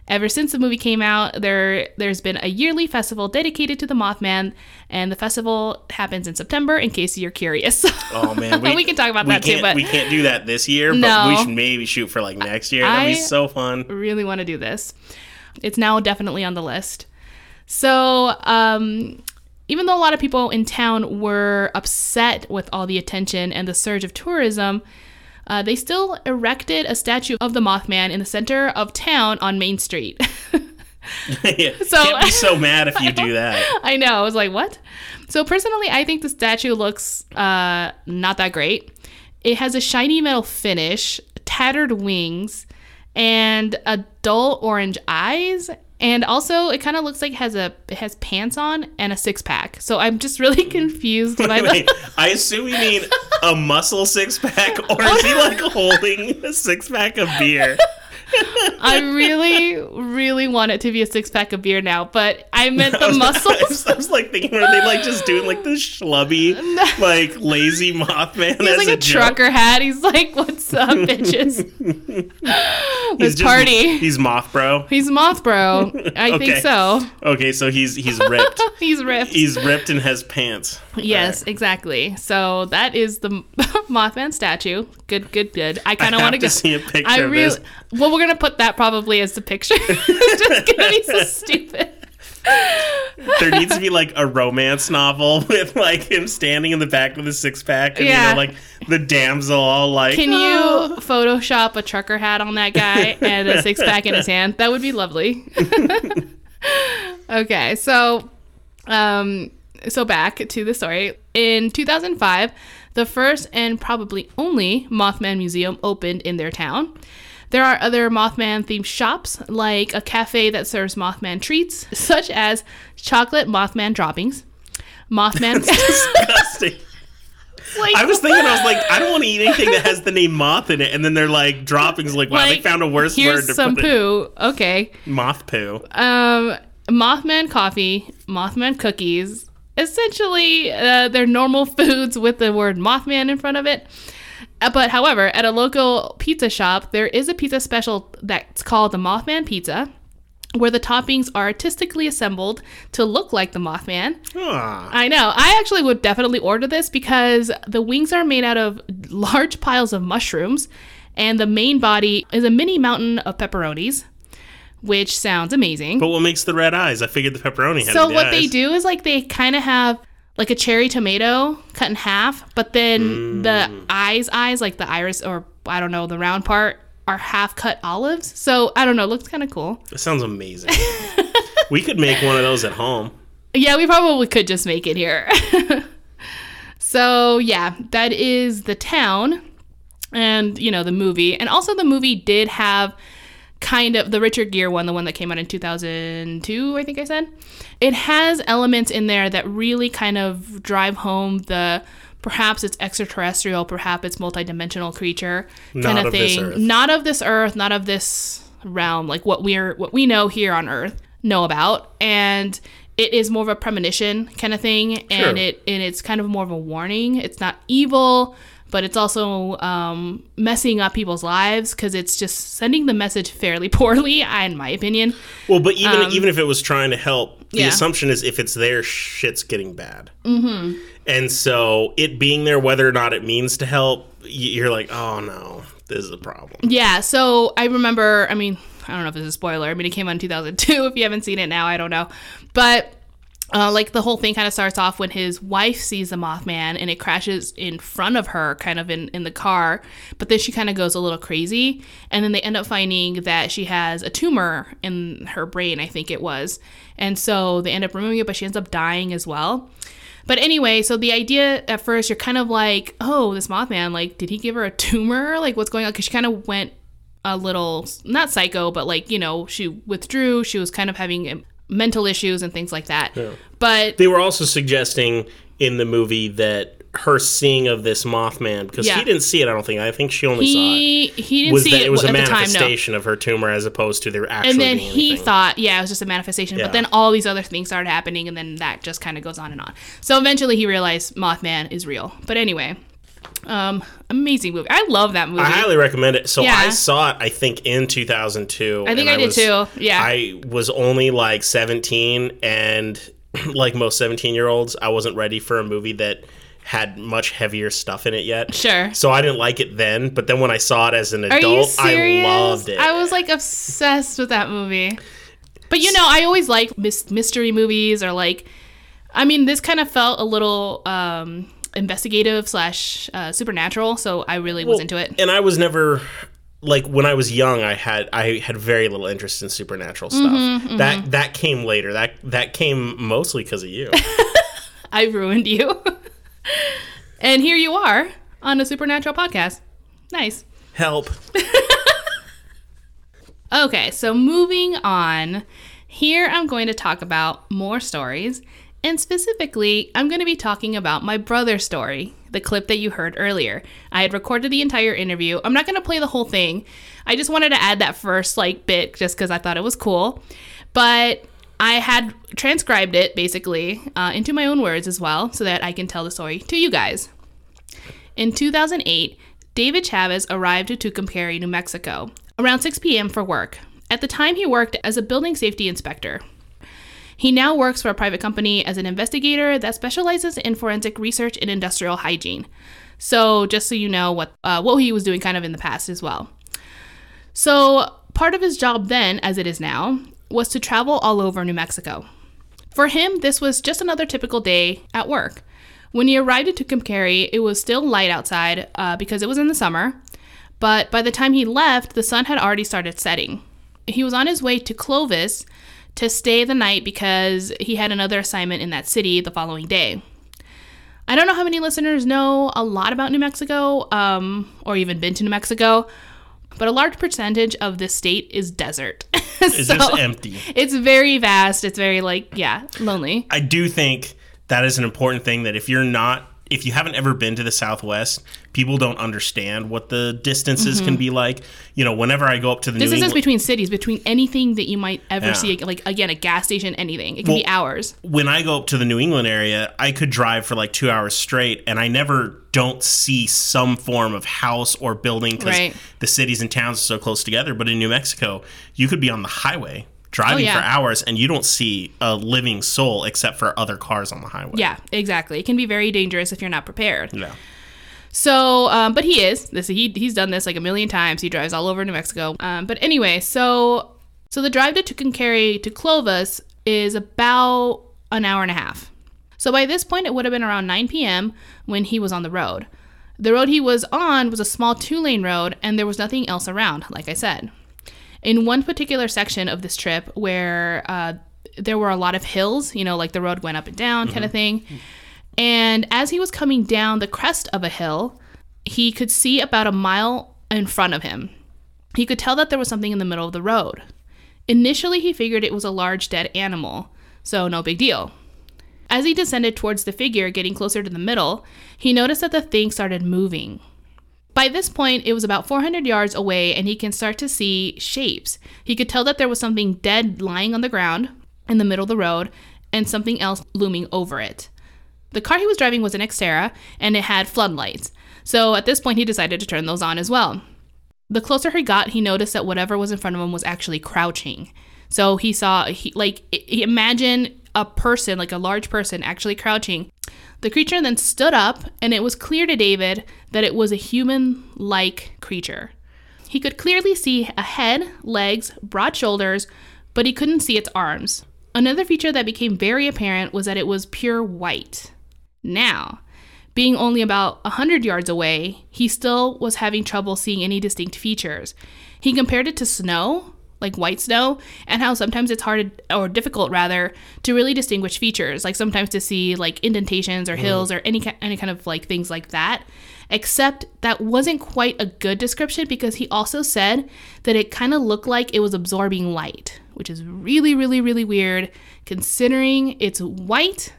Ever since the movie came out, there there's been a yearly festival dedicated to the Mothman, and the festival happens in September. In case you're curious, Oh man, we, can talk about that too. But we can't do that this year, but No. we should maybe shoot for like next year. That'd be so fun. really want to do this. It's now definitely on the list. So, um, even though a lot of people in town were upset with all the attention and the surge of tourism, uh, they still erected a statue of the Mothman in the center of town on Main Street. yeah. So- Can't be so mad if you do that. I know. I was like, what? So personally, I think the statue looks uh, not that great. It has a shiny metal finish, tattered wings, and a dull orange eyes. And also, it kind of looks like it has a it has pants on and a six pack. So I'm just really confused by Wait, the. I assume you mean a muscle six pack, or is he like holding a six pack of beer? I really, really want it to be a six pack of beer now, but I meant the I was, I muscles. was, I was, like thinking, were they like just doing like the schlubby, like lazy Mothman He's like a, a, trucker hat. He's like, "What's up, bitches? He's Let's just- party." He's moth bro. He's moth bro. I think so. Okay, so he's he's ripped. He's ripped. he's ripped and has pants. yes, exactly. So that is the Mothman statue. Good, good, good. I kind of want to go. see a picture I of really. Well, we're gonna put that probably as the picture. it's just gonna be so stupid. There needs to be like a romance novel with like him standing in the back with a six pack and Yeah. you know like the damsel all like Can you Photoshop a trucker hat on that guy and a six pack in his hand? That would be lovely. okay, so um so back to the story. In 2005, the first and probably only Mothman museum opened in their town. There are other Mothman themed shops, like a cafe that serves Mothman treats, such as chocolate Mothman droppings, Mothman. disgusting. like, I was thinking, I was like, I don't want to eat anything that has the name moth in it, and then they're like droppings. Like, wow, they found a worse word Here's to some put it. poo. Okay. Moth poo. Um, Mothman coffee, Mothman cookies. Essentially, uh, they're normal foods with the word Mothman in front of it. Uh, But however, at a local pizza shop, there is a pizza special that's called the Mothman Pizza, where the toppings are artistically assembled to look like the Mothman. Ah, I know. I actually would definitely order this because the wings are made out of large piles of mushrooms, and the main body is a mini mountain of pepperonis, which sounds amazing. but what makes the red eyes? I figured the pepperoni had so what eyes. they do is like they kind of have like a cherry tomato cut in half, but then mm. the eyes, eyes like the iris or I don't know the round part are half cut olives. So I don't know, looks kind of cool. That sounds amazing. we could make one of those at home. Yeah, we probably could just make it here. so, yeah, that is the town and, you know, the movie. And also, the movie did have kind of the Richard Gere one, the one that came out in 2002, I think I said. It has elements in there that really kind of drive home the perhaps it's extraterrestrial, perhaps it's multidimensional creature kind Not of thing. Not of this earth, not of this realm, like what we're what we know here on Earth know about. And it is more of a premonition kind of thing, and Sure. it and it's kind of more of a warning. It's not evil, but it's also um, messing up people's lives because it's just sending the message fairly poorly, in my opinion. Well, but even even if it was trying to help, the Um, yeah. assumption is if it's there, shit's getting bad. Mm-hmm. And so it being there, whether or not it means to help, you're like, oh no, this is a problem. Yeah, so I remember, I mean, I don't know if this is a spoiler. I mean, it came out in 2002. If you haven't seen it now, I don't know. But uh, like the whole thing kind of starts off when his wife sees the Mothman and it crashes in front of her, kind of in, in the car. But then she kind of goes a little crazy. And then they end up finding that she has a tumor in her brain, I think it was. And so they end up removing it, but she ends up dying as well. But anyway, so the idea at first, you're kind of like, oh, this Mothman, like, did he give her a tumor? Like, what's going on? Because she kind of went a little, not psycho, but like, you know, she withdrew. She was kind of having mental issues and things like that. But They were also suggesting in the movie that her seeing of this Mothman, because Yeah. he didn't see it, I don't think. I think she only he saw it. he didn't Was see that it, it was a at the time, no. manifestation of her tumor as opposed to there actually And then he anything. thought, yeah, it was just a manifestation. Yeah. But then all these other things started happening, and then that just kind of goes on and on. So eventually he realized Mothman is real. But anyway, um, amazing movie. I love that movie. I highly recommend it. So Yeah. I saw it, I think, in 2002. I think and I did was- too. Yeah. I was only like 17, and like most 17 year olds, I wasn't ready for a movie that had much heavier stuff in it yet. Sure. So I didn't like it then, but then when I saw it as an adult. I loved it. I was like obsessed with that movie. But you know, I always like mys- mystery movies or like, I mean, this kind of felt a little um, investigative slash uh, supernatural, so I really was into it. And I was never like when I was young, I had I had very little interest in supernatural stuff. Mm-hmm, That that came later. That that came mostly because of you. I ruined you. and here you are on a supernatural podcast. Nice. Help. Okay, so moving on. Here I'm going to talk about more stories, and specifically, I'm going to be talking about my brother's story, the clip that you heard earlier. I had recorded the entire interview. I'm not going to play the whole thing. I just wanted to add that first like bit just because I thought it was cool. But I had transcribed it basically uh, into my own words as well, so that I can tell the story to you guys. In 2008, David Chavez arrived to Tucumcari, New Mexico, around 6 p.m. for work. At the time, he worked as a building safety inspector. He now works for a private company as an investigator that specializes in forensic research and industrial hygiene. So, just so you know what uh, what he was doing kind of in the past as well. So, part of his job then, as it is now, was to travel all over New Mexico. For him, this was just another typical day at work. When he arrived at Tucumcari, it was still light outside uh, because it was in the summer, but by the time he left, the sun had already started setting. He was on his way to Clovis to stay the night because he had another assignment in that city the following day. I don't know how many listeners know a lot about New Mexico um, or even been to New Mexico, but a large percentage of this state is desert. It's So, just empty. It's very vast. It's very, like, yeah, lonely. I do think that is an important thing that if you're not if you haven't ever been to the southwest people don't understand what the distances can mm-hmm. be like you know whenever i go up to the new Distances england between cities, between anything that you might ever Yeah. see, like again, a gas station, anything. It can be hours. when i go up to the new england area i could drive for like two hours straight and i never don't see some form of house or building because Right. the cities and towns are so close together but in new mexico you could be on the highway driving Oh, yeah. for hours and you don't see a living soul except for other cars on the highway Yeah, exactly. It can be very dangerous if you're not prepared. yeah So, um, but he is. This he he's done this like a million times. He drives all over New Mexico. Um, but anyway, so so the drive to Tucumcari to Clovis is about an hour and a half. So by this point, it would have been around 9 p.m. when he was on the road. The road he was on was a small two-lane road, and there was nothing else around. Like I said, in one particular section of this trip where uh, there were a lot of hills, you know, like the road went up and down, kind of thing. And as he was coming down the crest of a hill, he could see about a mile in front of him. He could tell that there was something in the middle of the road. Initially, he figured it was a large dead animal, so no big deal. As he descended towards the figure, getting closer to the middle, he noticed that the thing started moving. By this point, it was about 400 yards away, and he can start to see shapes. He could tell that there was something dead lying on the ground in the middle of the road and something else looming over it. The car he was driving was an Xterra, and it had floodlights. So at this point, he decided to turn those on as well. The closer he got, he noticed that whatever was in front of him was actually crouching. So he saw, he, like, imagine a person, like a large person, actually crouching. The creature then stood up, and it was clear to David that it was a human like creature. He could clearly see a head, legs, broad shoulders, but he couldn't see its arms. Another feature that became very apparent was that it was pure white. Now, being only about a 100 yards away, he still was having trouble seeing any distinct features. He compared it to snow, like white snow, and how sometimes it's hard or difficult rather to really distinguish features, like sometimes to see like indentations or mm-hmm. hills or any any kind of like things like that. Except that wasn't quite a good description because he also said that it kind of looked like it was absorbing light, which is really really really weird considering it's white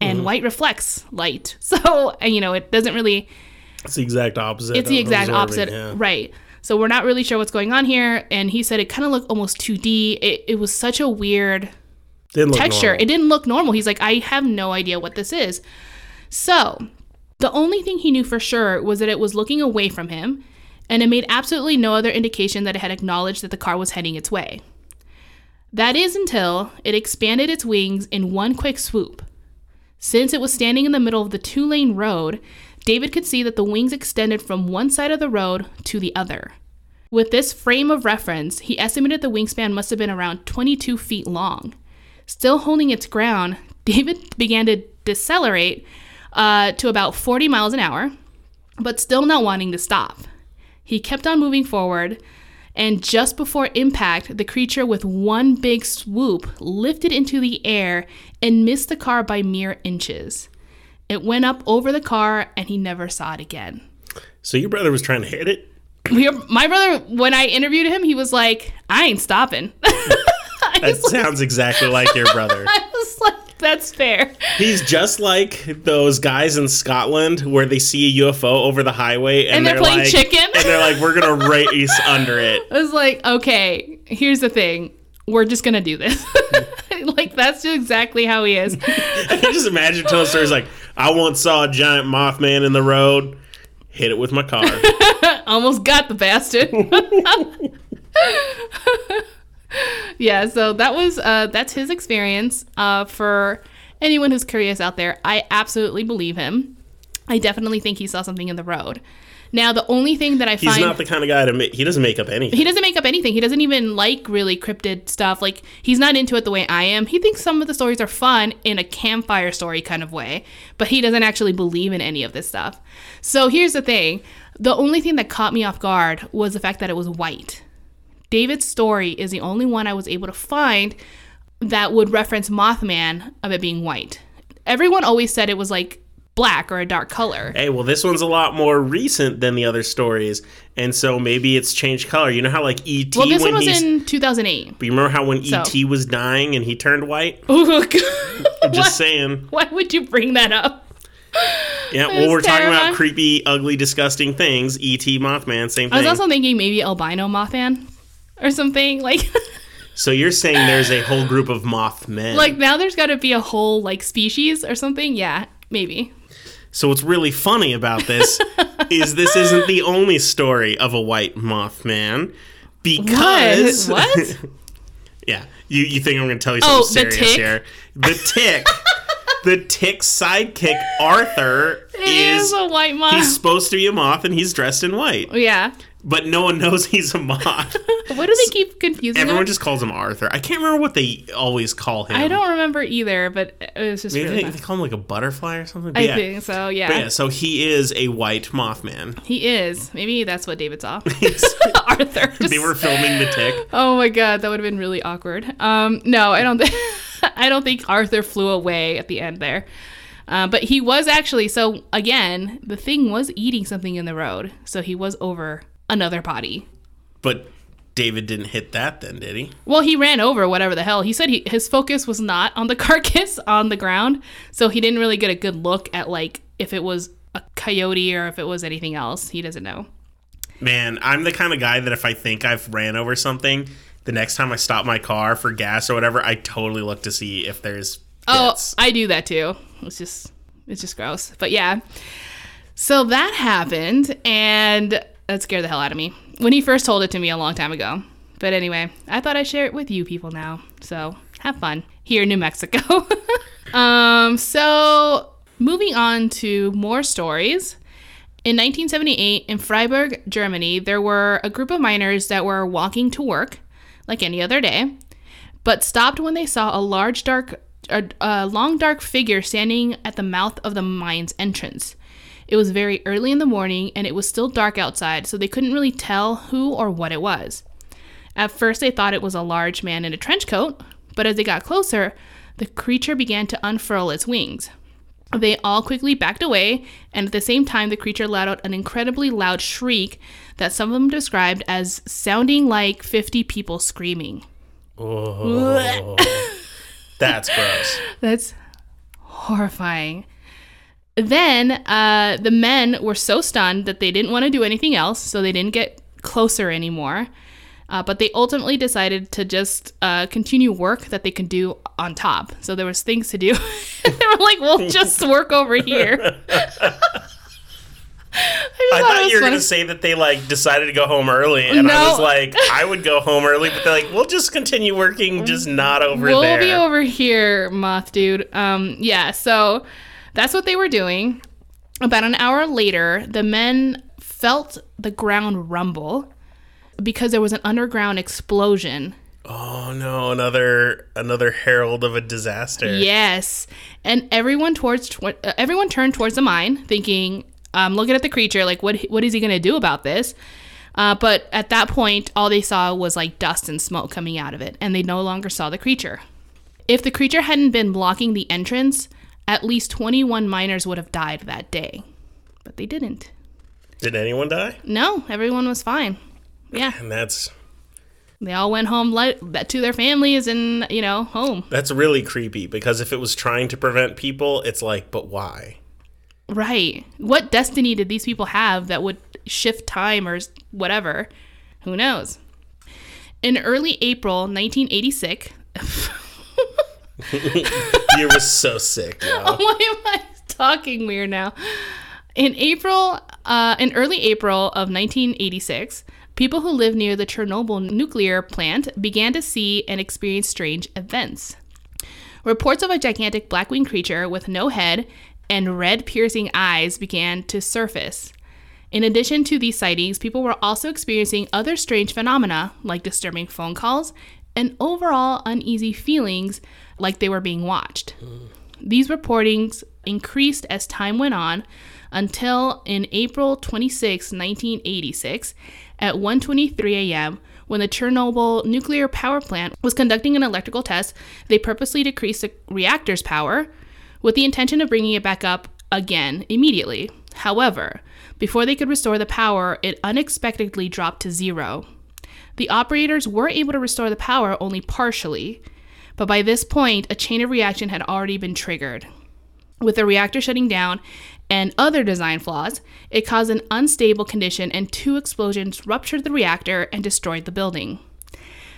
and mm-hmm. white reflects light. So, and you know, it doesn't really It's the exact opposite. it's the exact opposite yeah. right so we're not really sure what's going on here. And he said it kind of looked almost 2d it, it was such a weird texture. normal. it didn't look normal. He's like i have no idea what this is. So the only thing he knew for sure was that it was looking away from him and it made absolutely no other indication that it had acknowledged that the car was heading its way. That is until it expanded its wings in one quick swoop. Since it was standing in the middle of the two lane road, David could see that the wings extended from one side of the road to the other. With this frame of reference, he estimated the wingspan must have been around 22 feet long. Still holding its ground, David began to decelerate uh, to about 40 miles an hour, but still not wanting to stop. He kept on moving forward, and just before impact, the creature with one big swoop lifted into the air and missed the car by mere inches. It went up over the car, and he never saw it again. So your brother was trying to hit it. We are, my brother, when I interviewed him, he was like, "I ain't stopping." I That sounds exactly like your brother. I was like, "That's fair." He's just like those guys in Scotland where they see a UFO over the highway and, And they're playing like, chicken? and they're like, "We're gonna race under it." I was like, "Okay, here's the thing. We're just gonna do this." like that's exactly how he is. I can just imagine telling stories like, "I once saw a giant Mothman in the road, hit it with my car." Almost got the bastard. yeah, so that was uh that's his experience. Uh for anyone who's curious out there, I absolutely believe him. I definitely think he saw something in the road. Now, the only thing that I He's find he's not the kind of guy to make. He doesn't make up anything. he doesn't make up anything. He doesn't even like really cryptid stuff. Like he's not into it the way I am. He thinks some of the stories are fun in a campfire story kind of way, but he doesn't actually believe in any of this stuff. So here's the thing. The only thing that caught me off guard was the fact that it was white. David's story is the only one I was able to find that would reference Mothman of it being white. Everyone always said it was like black or a dark color. Hey, well, this one's a lot more recent than the other stories, and so maybe it's changed color. You know how like ET Well, this one was in 2008. but you remember how when So- ET was dying and he turned white? Oh. I'm just saying. Why would you bring that up? Yeah, well, we're talking about creepy, ugly, disgusting things. ET, Mothman, same thing. I was also thinking maybe albino Mothman or something. Like, so you're saying there's a whole group of Mothmen. like now there's got to be a whole like species or something. Yeah, maybe. So what's really funny about this is this isn't the only story of a white Mothman because What? yeah, you you think I'm going to tell you Oh, something the serious tick? here? The tick, the tick sidekick Arthur is is a white moth. he's supposed to be a moth and he's dressed in white, yeah. But no one knows he's a moth. What do they keep confusing? Everyone him? just calls him Arthur. I can't remember what they always call him. I don't remember either, but it was just Maybe really they, they call him like a butterfly or something. But I yeah. think so. Yeah. But yeah, so he is a white Mothman. he is. Maybe that's what David saw. Arthur. they were filming the tick. Oh my god, that would have been really awkward. Um, no, I don't think I don't think Arthur flew away at the end there. Uh, but he was actually so again, the thing was eating something in the road, so he was over another body. But David didn't hit that then, did he? Well, he ran over whatever the hell. He said he, his focus was not on the carcass on the ground, so he didn't really get a good look at like if it was a coyote or if it was anything else. He doesn't know. Man, I'm the kind of guy that if I think I've ran over something, the next time I stop my car for gas or whatever, I totally look to see if there's Oh. I do that too. It's just it's just gross. But yeah. So that happened and that scared the hell out of me when he first told it to me a long time ago. But anyway, I thought I'd share it with you people now. So have fun here in New Mexico. um, so moving on to more stories. In 1978, in Freiburg, Germany, there were a group of miners that were walking to work like any other day, but stopped when they saw a large, dark, a, a long, dark figure standing at the mouth of the mine's entrance. It was very early in the morning and it was still dark outside, so they couldn't really tell who or what it was. At first, they thought it was a large man in a trench coat, but as they got closer, the creature began to unfurl its wings. They all quickly backed away, and at the same time, the creature let out an incredibly loud shriek that some of them described as sounding like 50 people screaming. Oh, that's gross. That's horrifying. Then uh, the men were so stunned that they didn't want to do anything else, so they didn't get closer anymore. Uh, but they ultimately decided to just uh, continue work that they could do on top. So there was things to do. they were like, "We'll just work over here." I, I just thought you were gonna say that they like decided to go home early, and I was like, I would go home early, but they're like, we'll just continue working, just not over there. we'll be over here, moth dude. Um, yeah, so that's what they were doing. About an hour later, the men felt the ground rumble because there was an underground explosion. oh no, another another herald of a disaster. Yes, and everyone towards tw- uh, everyone turned towards the mine, thinking, um, looking at the creature, like, what what is he gonna do about this? Uh, but at that point, all they saw was like dust and smoke coming out of it, and they no longer saw the creature. If the creature hadn't been blocking the entrance, at least 21 miners would have died that day. But they didn't. Did anyone die? No, everyone was fine. Yeah, And that's they all went home li- to their families and, you know, home. that's really creepy because if it was trying to prevent people, it's like, but why? Right. What destiny did these people have that would shift time or whatever? Who knows? In early April 1986, You were so sick, yo. why am I talking weird now? In April, uh, in early April of 1986, people who lived near the Chernobyl nuclear plant began to see and experience strange events. Reports of a gigantic black winged creature with no head and red piercing eyes began to surface. In addition to these sightings, people were also experiencing other strange phenomena like disturbing phone calls and overall uneasy feelings like they were being watched. These reportings increased as time went on until in April 26, 1986, at 1:23 a.m., when the Chernobyl nuclear power plant was conducting an electrical test, they purposely decreased the reactor's power with the intention of bringing it back up again immediately. However, before they could restore the power, it unexpectedly dropped to zero. The operators were able to restore the power only partially, but by this point, a chain of reaction had already been triggered. With the reactor shutting down and other design flaws, it caused an unstable condition and two explosions ruptured the reactor and destroyed the building.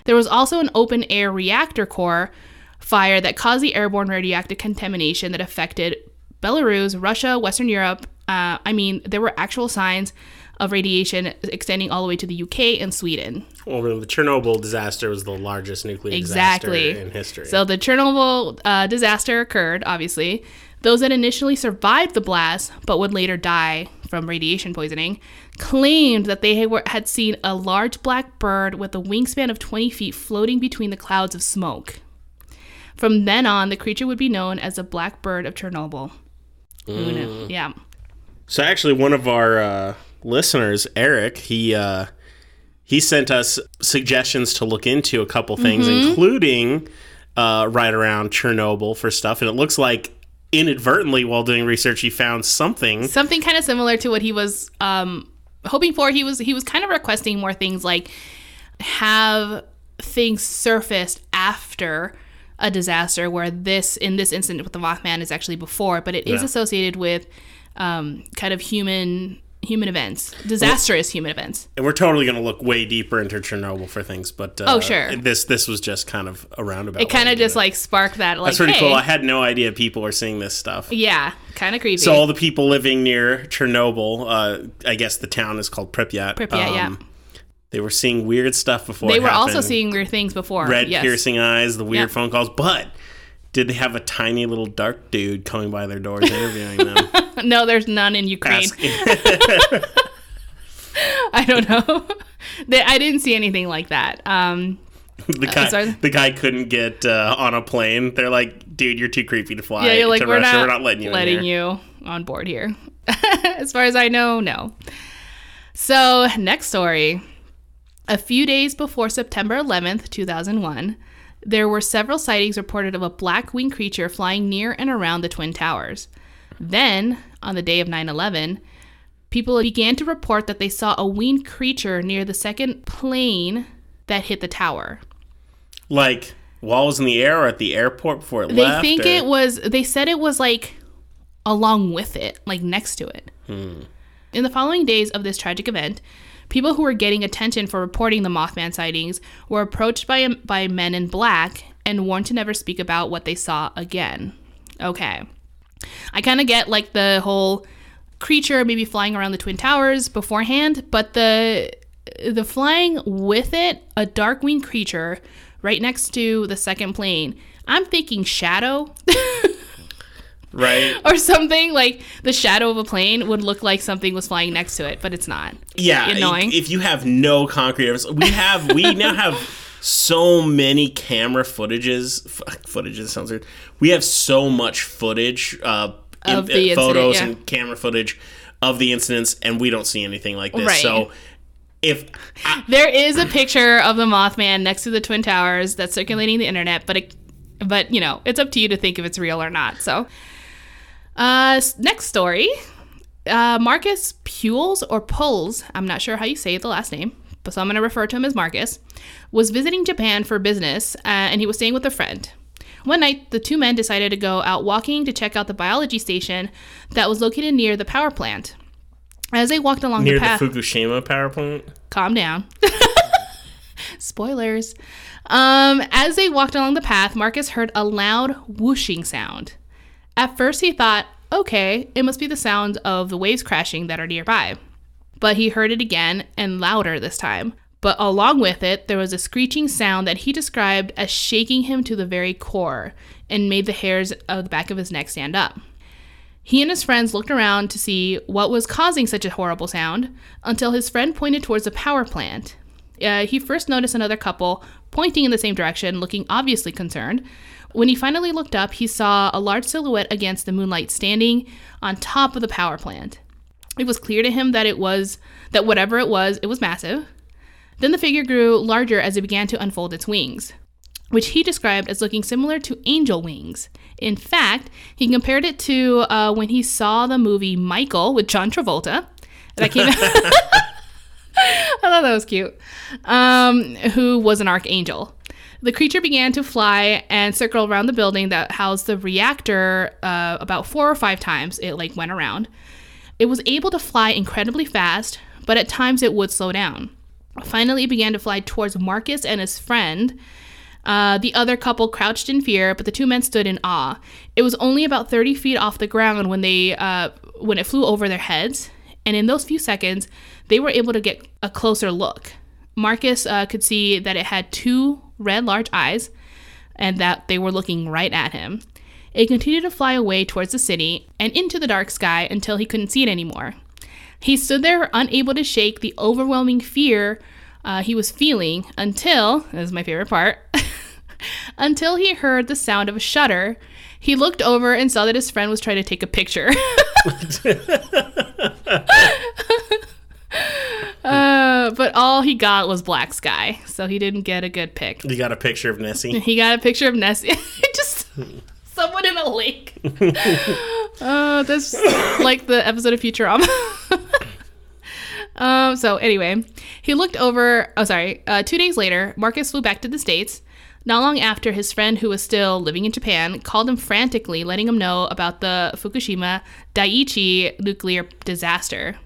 There was also an open air reactor core fire that caused the airborne radioactive contamination that affected Belarus, Russia, Western Europe. Uh, I mean, there were actual signs of radiation extending all the way to the UK and Sweden. Well, the Chernobyl disaster was the largest nuclear Exactly. disaster in history. So the Chernobyl uh, disaster occurred, obviously. Those that initially survived the blast but would later die from radiation poisoning claimed that they had seen a large black bird with a wingspan of 20 feet floating between the clouds of smoke. From then on, the creature would be known as the Black Bird of Chernobyl. Knew? Yeah. So actually, one of our uh, listeners, Eric, he uh, he sent us suggestions to look into a couple things, Mm-hmm. including uh, right around Chernobyl for stuff. And it looks like inadvertently, while doing research, he found something. something kind of similar to what he was um, hoping for. He was he was kind of requesting more things like have things surfaced after a disaster where this in this incident with the Mothman is actually before, but it is Yeah. associated with um, kind of human human events, disastrous human events. And we're totally going to look way deeper into Chernobyl for things, but uh, Oh, sure. This this was just kind of a roundabout. It kind of just like sparked that like that's pretty hey, cool. I had no idea people were seeing this stuff. yeah, kind of creepy. So all the people living near Chernobyl, uh, I guess the town is called Pripyat. um, Pripyat, yeah. They were seeing weird stuff before. they were also seeing weird things before. red yes. piercing eyes, the weird Yep. phone calls, but did they have a tiny little dark dude coming by their doors interviewing them? No, there's none in Ukraine. I don't know. They- I didn't see anything like that. Um, the guy, sorry? the guy couldn't get uh, on a plane. They're like, "Dude, you're too creepy to fly yeah, you're like to we're Russia. not, we're not letting you in you on board here. as far as I know, no. So next story. A few days before September 11th, 2001, there were several sightings reported of a black winged creature flying near and around the Twin Towers. Then, on the day of 9 11, people began to report that they saw a winged creature near the second plane that hit the tower. Like while it was in the air or at the airport before it They left. think or- it was, they said it was like along with it, like next to it. Hmm. In the following days of this tragic event, people who were getting attention for reporting the Mothman sightings were approached by, by men in black and warned to never speak about what they saw again. Okay. I kind of get like the whole creature maybe flying around the twin towers beforehand, but the the flying with it, a dark winged creature right next to the second plane. I'm thinking shadow right. or something like the shadow of a plane would look like something was flying next to it, but it's not. Yeah, Annoying. If you have no concrete evidence, we have we now have so many camera footages. F- footages sounds weird. We have so much footage, uh, in- Of the uh, photos incident, and camera footage of the incidents, and we don't see anything like this. Right. So, if I, There is a picture of the Mothman next to the twin towers that's circulating the internet, but it, but you know, it's up to you to think if it's real or not. So, uh, next story. Uh, Marcus Pules or Pulls, I'm not sure how you say the last name, but so I'm going to refer to him as Marcus, was visiting Japan for business uh, and he was staying with a friend. One night, the two men decided to go out walking to check out the biology station that was located near the power plant. As they walked along near the the Fukushima power plant, calm down. Spoilers. Um, as they walked along the path, Marcus heard a loud whooshing sound. At first, he thought, okay, it must be the sound of the waves crashing that are nearby. But he heard it again and louder this time. But along with it, there was a screeching sound that he described as shaking him to the very core and made the hairs of the back of his neck stand up. He and his friends looked around to see what was causing such a horrible sound until his friend pointed towards a power plant. Uh, he first noticed another couple pointing in the same direction, looking obviously concerned. When he finally looked up, he saw a large silhouette against the moonlight standing on top of the power plant. It was clear to him that it was that whatever it was, it was massive. Then the figure grew larger as it began to unfold its wings, which he described as looking similar to angel wings. In fact, he compared it to uh, when he saw the movie Michael with John Travolta. That came. I thought that was cute. Um, who was an archangel. The creature began to fly and circle around the building that housed the reactor uh, about four or five times. It like went around. It was able to fly incredibly fast, but at times it would slow down. Finally, it began to fly towards Marcus and his friend. Uh, the other couple crouched in fear, but the two men stood in awe. It was only about 30 feet off the ground when they uh, when it flew over their heads, and in those few seconds, they were able to get a closer look. Marcus uh, could see that it had two red, large eyes, and that they were looking right at him. It continued to fly away towards the city and into the dark sky until he couldn't see it anymore. He stood there, unable to shake the overwhelming fear uh, he was feeling until, this is my favorite part, until he heard the sound of a shutter. He looked over and saw that his friend was trying to take a picture. uh, but all he got was black sky, so he didn't get a good pic. you got a picture of Nessie. He got a picture of Nessie. Just someone in a lake. uh, that's like the episode of Futurama. Um, so anyway, he looked over. Oh, sorry. Uh, two days later, Marcus flew back to the states. Not long after, his friend, who was still living in Japan, called him frantically, letting him know about the Fukushima Daiichi nuclear disaster.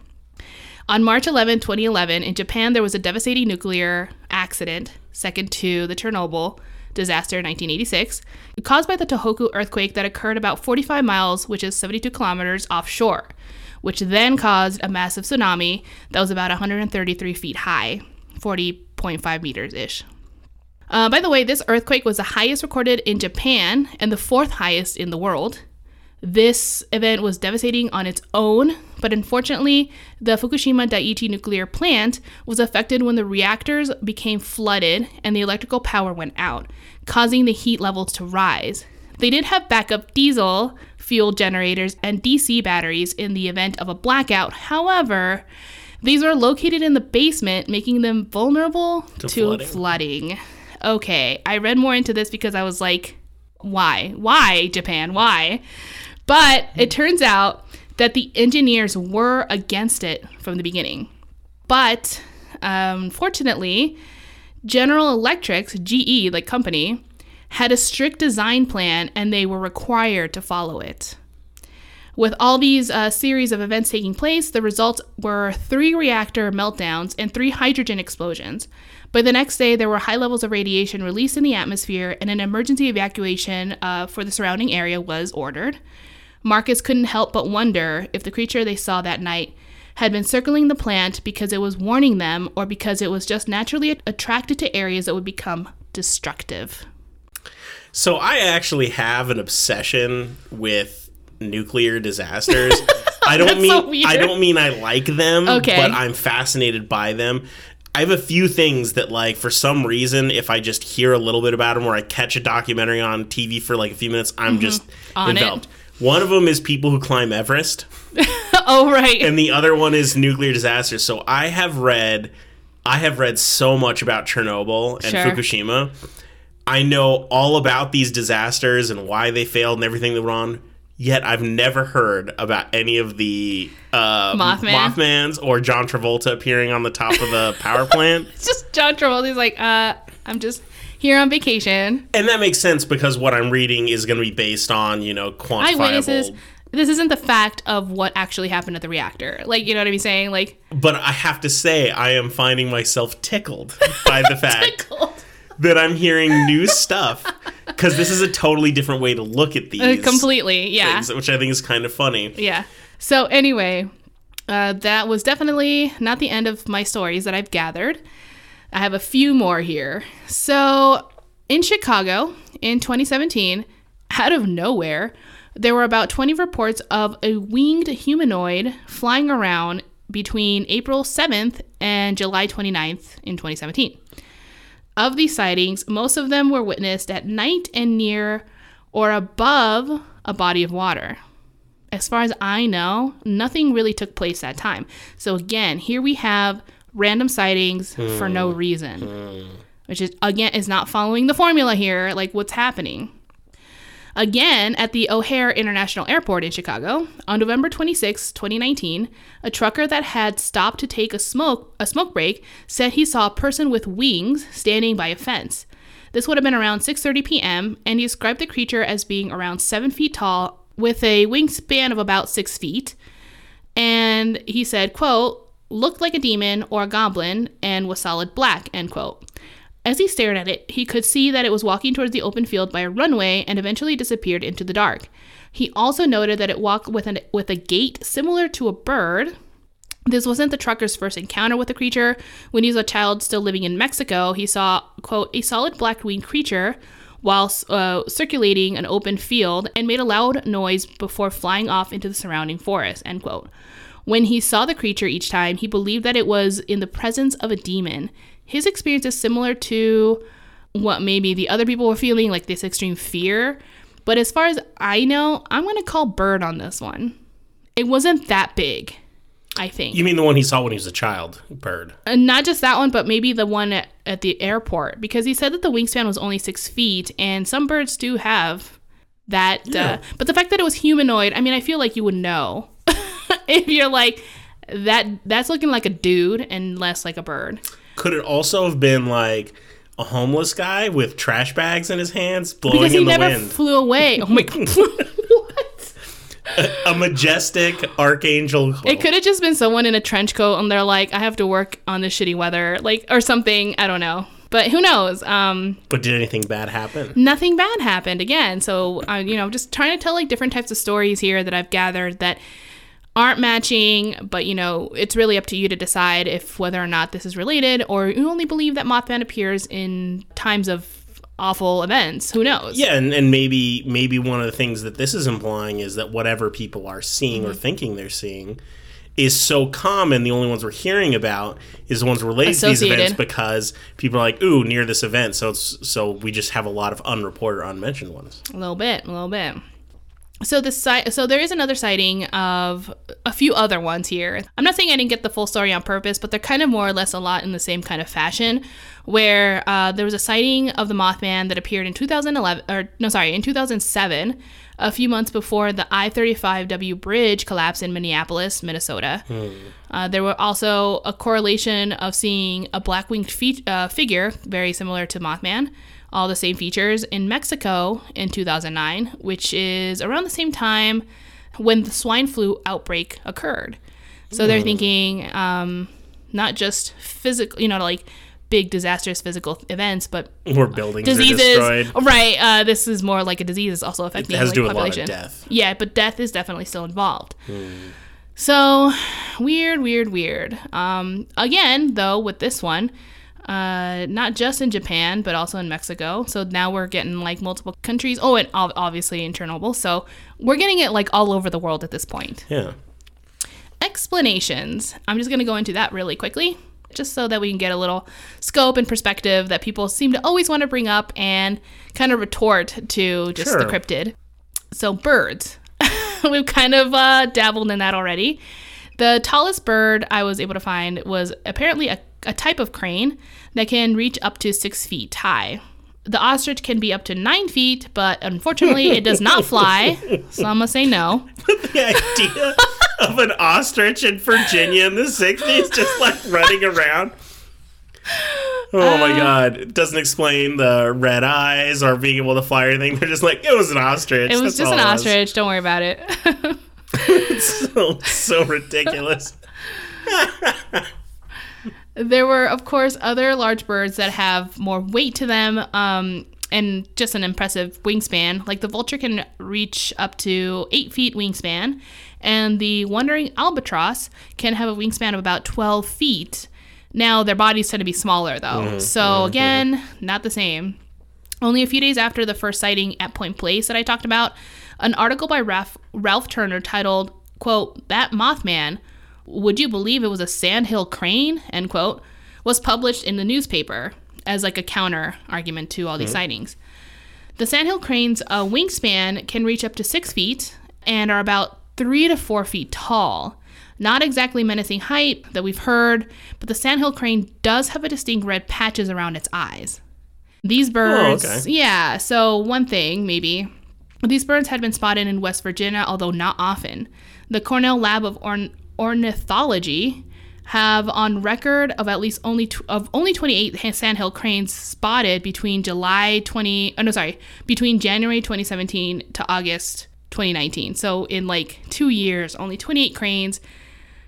On March 11, 2011, in Japan, there was a devastating nuclear accident, second to the Chernobyl disaster in 1986, caused by the Tohoku earthquake that occurred about 45 miles, which is 72 kilometers offshore, which then caused a massive tsunami that was about 133 feet high, 40.5 meters ish. Uh, by the way, this earthquake was the highest recorded in Japan and the fourth highest in the world. This event was devastating on its own, but unfortunately, the Fukushima Daiichi nuclear plant was affected when the reactors became flooded and the electrical power went out, causing the heat levels to rise. They did have backup diesel fuel generators and DC batteries in the event of a blackout. However, these were located in the basement, making them vulnerable to, flooding. flooding. Okay, I read more into this because I was like, why? Why, Japan? Why? But it turns out that the engineers were against it from the beginning. But um, fortunately, General Electric's GE, like company, had a strict design plan and they were required to follow it. With all these uh, series of events taking place, the results were three reactor meltdowns and three hydrogen explosions. By the next day, there were high levels of radiation released in the atmosphere, and an emergency evacuation uh, for the surrounding area was ordered. Marcus couldn't help but wonder if the creature they saw that night had been circling the plant because it was warning them or because it was just naturally attracted to areas that would become destructive. So I actually have an obsession with nuclear disasters. I don't That's mean so weird. I don't mean I like them, Okay. but I'm fascinated by them. I have a few things that like for some reason if I just hear a little bit about them or I catch a documentary on TV for like a few minutes, I'm just Mm-hmm. On it. One of them is people who climb Everest, oh, right. and the other one is nuclear disasters. So I have read I have read so much about Chernobyl and Sure. Fukushima. I know all about these disasters and why they failed and everything that went on. Yet I've never heard about any of the uh, Mothman? Mothmans or John Travolta appearing on the top of the power plant. it's just John Travolta. He's like, uh, I'm just here on vacation. And that makes sense because what I'm reading is going to be based on you know quantifiable. Eyewitnesses. This isn't the fact of what actually happened at the reactor. Like, you know what I'm saying? Like, But I have to say, I am finding myself tickled by the fact that I'm hearing new stuff because this is a totally different way to look at these Uh, completely. Yeah. things, which I think is kind of funny. Yeah. So anyway, uh, that was definitely not the end of my stories that I've gathered. I have a few more here. So in Chicago in 2017, out of nowhere, there were about 20 reports of a winged humanoid flying around between April 7th and July 29th in 2017. Of these sightings, most of them were witnessed at night and near or above a body of water. As far as I know, nothing really took place that time. So again, here we have random sightings for no hmm. reason, hmm. which is again is not following the formula here, like what's happening. Again, at the O'Hare International Airport in Chicago, on November 26, 2019, a trucker that had stopped to take a smoke a smoke break said he saw a person with wings standing by a fence. This would have been around 6:30 p.m., and he described the creature as being around seven feet tall, with a wingspan of about six feet. And he said, "quote looked like a demon or a goblin and was solid black." End quote. As he stared at it, he could see that it was walking towards the open field by a runway and eventually disappeared into the dark. He also noted that it walked with, an, with a gait similar to a bird. This wasn't the trucker's first encounter with the creature. When he was a child still living in Mexico, he saw, quote, a solid black winged creature while uh, circulating an open field and made a loud noise before flying off into the surrounding forest, end quote. When he saw the creature each time, he believed that it was in the presence of a demon. His experience is similar to what maybe the other people were feeling, like this extreme fear. But as far as I know, I'm going to call Bird on this one. It wasn't that big, I think. You mean the one he saw when he was a child, bird? And not just that one, but maybe the one at, at the airport, because he said that the wingspan was only six feet, and some birds do have that. Yeah. Uh, but the fact that it was humanoid, I mean, I feel like you would know if you're like, that that's looking like a dude and less like a bird. Could it also have been like a homeless guy with trash bags in his hands blowing Because he in the never wind? flew away. Oh my god. what? a majestic archangel. It could have just been someone in a trench coat and they're like, I have to work on this shitty weather, like or something. I don't know. But who knows? Um, But did anything bad happen? nothing bad happened again. So, uh, you know, just trying to tell like different types of stories here that I've gathered that aren't matching, but you know, it's really up to you to decide if whether or not this is related or you only believe that Mothman appears in times of awful events. Who knows? Yeah, and, and maybe maybe one of the things that this is implying is that whatever people are seeing Mm-hmm. or thinking they're seeing is so common. The only ones we're hearing about is the ones related to these events because people are like, "Ooh, near this event." So it's so we just have a lot of unreported, unmentioned ones. A little bit, a little bit. So the site, so there is another sighting of a few other ones here. I'm not saying I didn't get the full story on purpose, but they're kind of more or less a lot in the same kind of fashion. Where uh, there was a sighting of the Mothman that appeared in 2011, or no, sorry, in 2007, a few months before the I-35W bridge collapse in Minneapolis, Minnesota. Uh, there were also a correlation of seeing a black winged fe- uh, figure, very similar to Mothman, all the same features, in Mexico in 2009, which is around the same time when the swine flu outbreak occurred. So they're thinking um, not just physical, you know, like big disastrous physical events, but Where buildings are diseases. destroyed. Right. Uh, this is more like a disease is also affecting it has to like, do with a lot of population. death. Yeah, but death is definitely still involved. So weird, weird, weird. Um, again, though, with this one, uh, not just in Japan, but also in Mexico. So now we're getting like multiple countries. Oh, and ob- obviously in Chernobyl. So we're getting it like all over the world at this point. Yeah. Explanations. I'm just going to go into that really quickly, just so that we can get a little scope and perspective that people seem to always want to bring up and kind of retort to just the cryptid. So, birds. We've kind of uh, dabbled in that already. The tallest bird I was able to find was apparently a, a type of crane that can reach up to six feet high. The ostrich can be up to nine feet, but unfortunately, it does not fly. So I'm gonna say no. The idea of an ostrich in Virginia in the 60s just like running around. Oh Uh, my god. It doesn't explain the red eyes or being able to fly or anything. They're just like, it was an ostrich. It was That's just an ostrich. Don't worry about it. So, so ridiculous. there were, of course, other large birds that have more weight to them um, and just an impressive wingspan. Like the vulture can reach up to eight feet wingspan, and the wandering albatross can have a wingspan of about 12 feet. Now, their bodies tend to be smaller, though. so, again, not the same. Only a few days after the first sighting at Point Place that I talked about, an article by Ralph, Ralph Turner titled, quote, That Mothman, would you believe it was a sandhill crane, end quote, was published in the newspaper as like a counter argument to all these sightings. The sandhill crane's uh, wingspan can reach up to six feet and are about three to four feet tall. Not exactly menacing height that we've heard, but the sandhill crane does have a distinct red patches around its eyes. These birds, okay. yeah. So one thing, maybe, these birds had been spotted in West Virginia, although not often. The Cornell Lab of Orn- Ornithology have on record of at least only tw- of only 28 sandhill cranes spotted between July 20 oh no sorry between January 2017 to August 2019. So in like 2 years only 28 cranes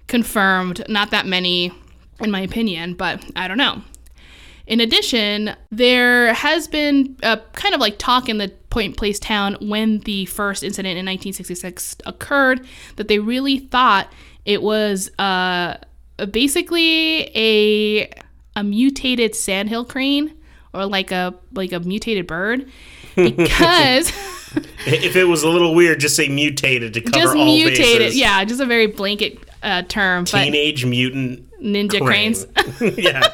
confirmed, not that many in my opinion, but I don't know. In addition, there has been a kind of like talk in the Point Place town when the first incident in 1966 occurred that they really thought it was uh, basically a a mutated sandhill crane or like a like a mutated bird because if it was a little weird, just say mutated to cover just all mutated bases. yeah just a very blanket uh, term but Teenage mutant ninja crane. cranes yeah.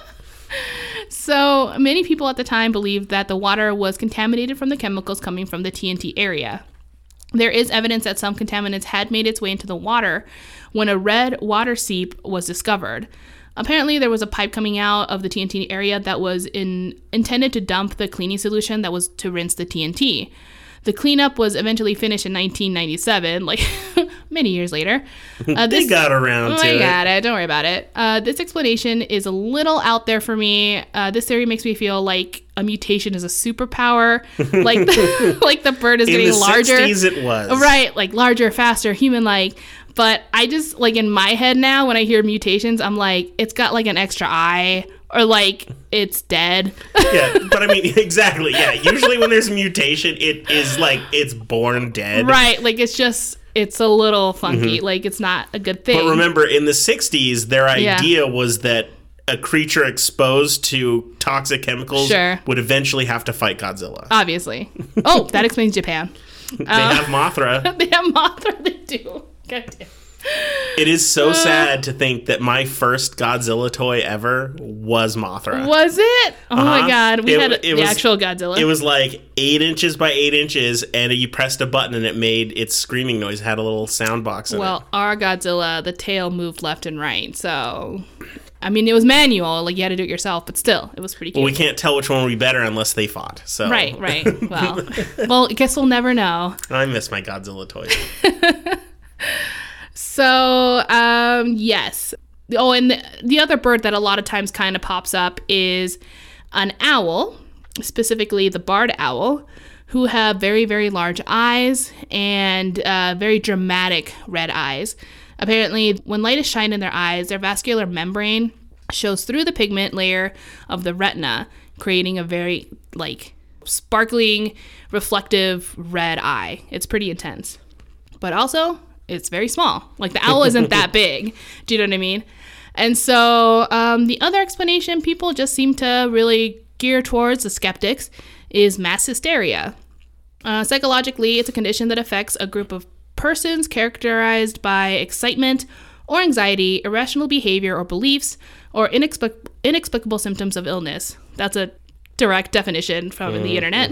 So many people at the time believed that the water was contaminated from the chemicals coming from the TNT area. There is evidence that some contaminants had made its way into the water when a red water seep was discovered. Apparently, there was a pipe coming out of the TNT area that was in, intended to dump the cleaning solution that was to rinse the TNT. The cleanup was eventually finished in 1997, like many years later. Uh, they got around Oh, to I it. got it. Don't worry about it. Uh, this explanation is a little out there for me. Uh, this theory makes me feel like a mutation is a superpower, like the, like the bird is In getting the larger. 60s, it was. Right, like larger, faster, human like. But I just like in my head now when I hear mutations, I'm like, it's got like an extra eye or like it's dead. yeah, but I mean, exactly. Yeah, usually when there's a mutation, it is like it's born dead. right, like it's just it's a little funky. Like it's not a good thing. Mm-hmm. But remember, in the 60s, their Yeah. idea was that a creature exposed to toxic chemicals Sure. would eventually have to fight Godzilla. Obviously. Oh, that explains Japan. they have Mothra. They have Mothra. They do. God damn. It is Uh. so sad to think that my first Godzilla toy ever was Mothra. Was it? Oh my Uh-huh. god, we It- had it the was- actual Godzilla. It was like eight inches by eight inches, and you pressed a button and it made its screaming noise. It had a little sound box in it. well, our Godzilla, the tail moved left and right. So, I mean, it was manual. Like you had to do it yourself, but still, it was pretty it. cute. We can't tell which one would be better unless they fought. So right, right. Well, well, I guess we'll never know. I miss my Godzilla toys. So, um, yes. Oh, and the, the other bird that a lot of times kind of pops up is an owl, specifically the barred owl, who have very, very large eyes and uh, very dramatic red eyes. Apparently, when light is shined in their eyes, their vascular membrane shows through the pigment layer of the retina, creating a very, like, sparkling, reflective red eye. It's pretty intense but also it's very small. Like the owl isn't that big. Do you know what I mean? And so um, the other explanation people just seem to really gear towards the skeptics is mass hysteria. Uh, psychologically, it's a condition that affects a group of persons characterized by excitement or anxiety, irrational behavior or beliefs, or inexplic- inexplicable symptoms of illness. That's a direct definition from the internet.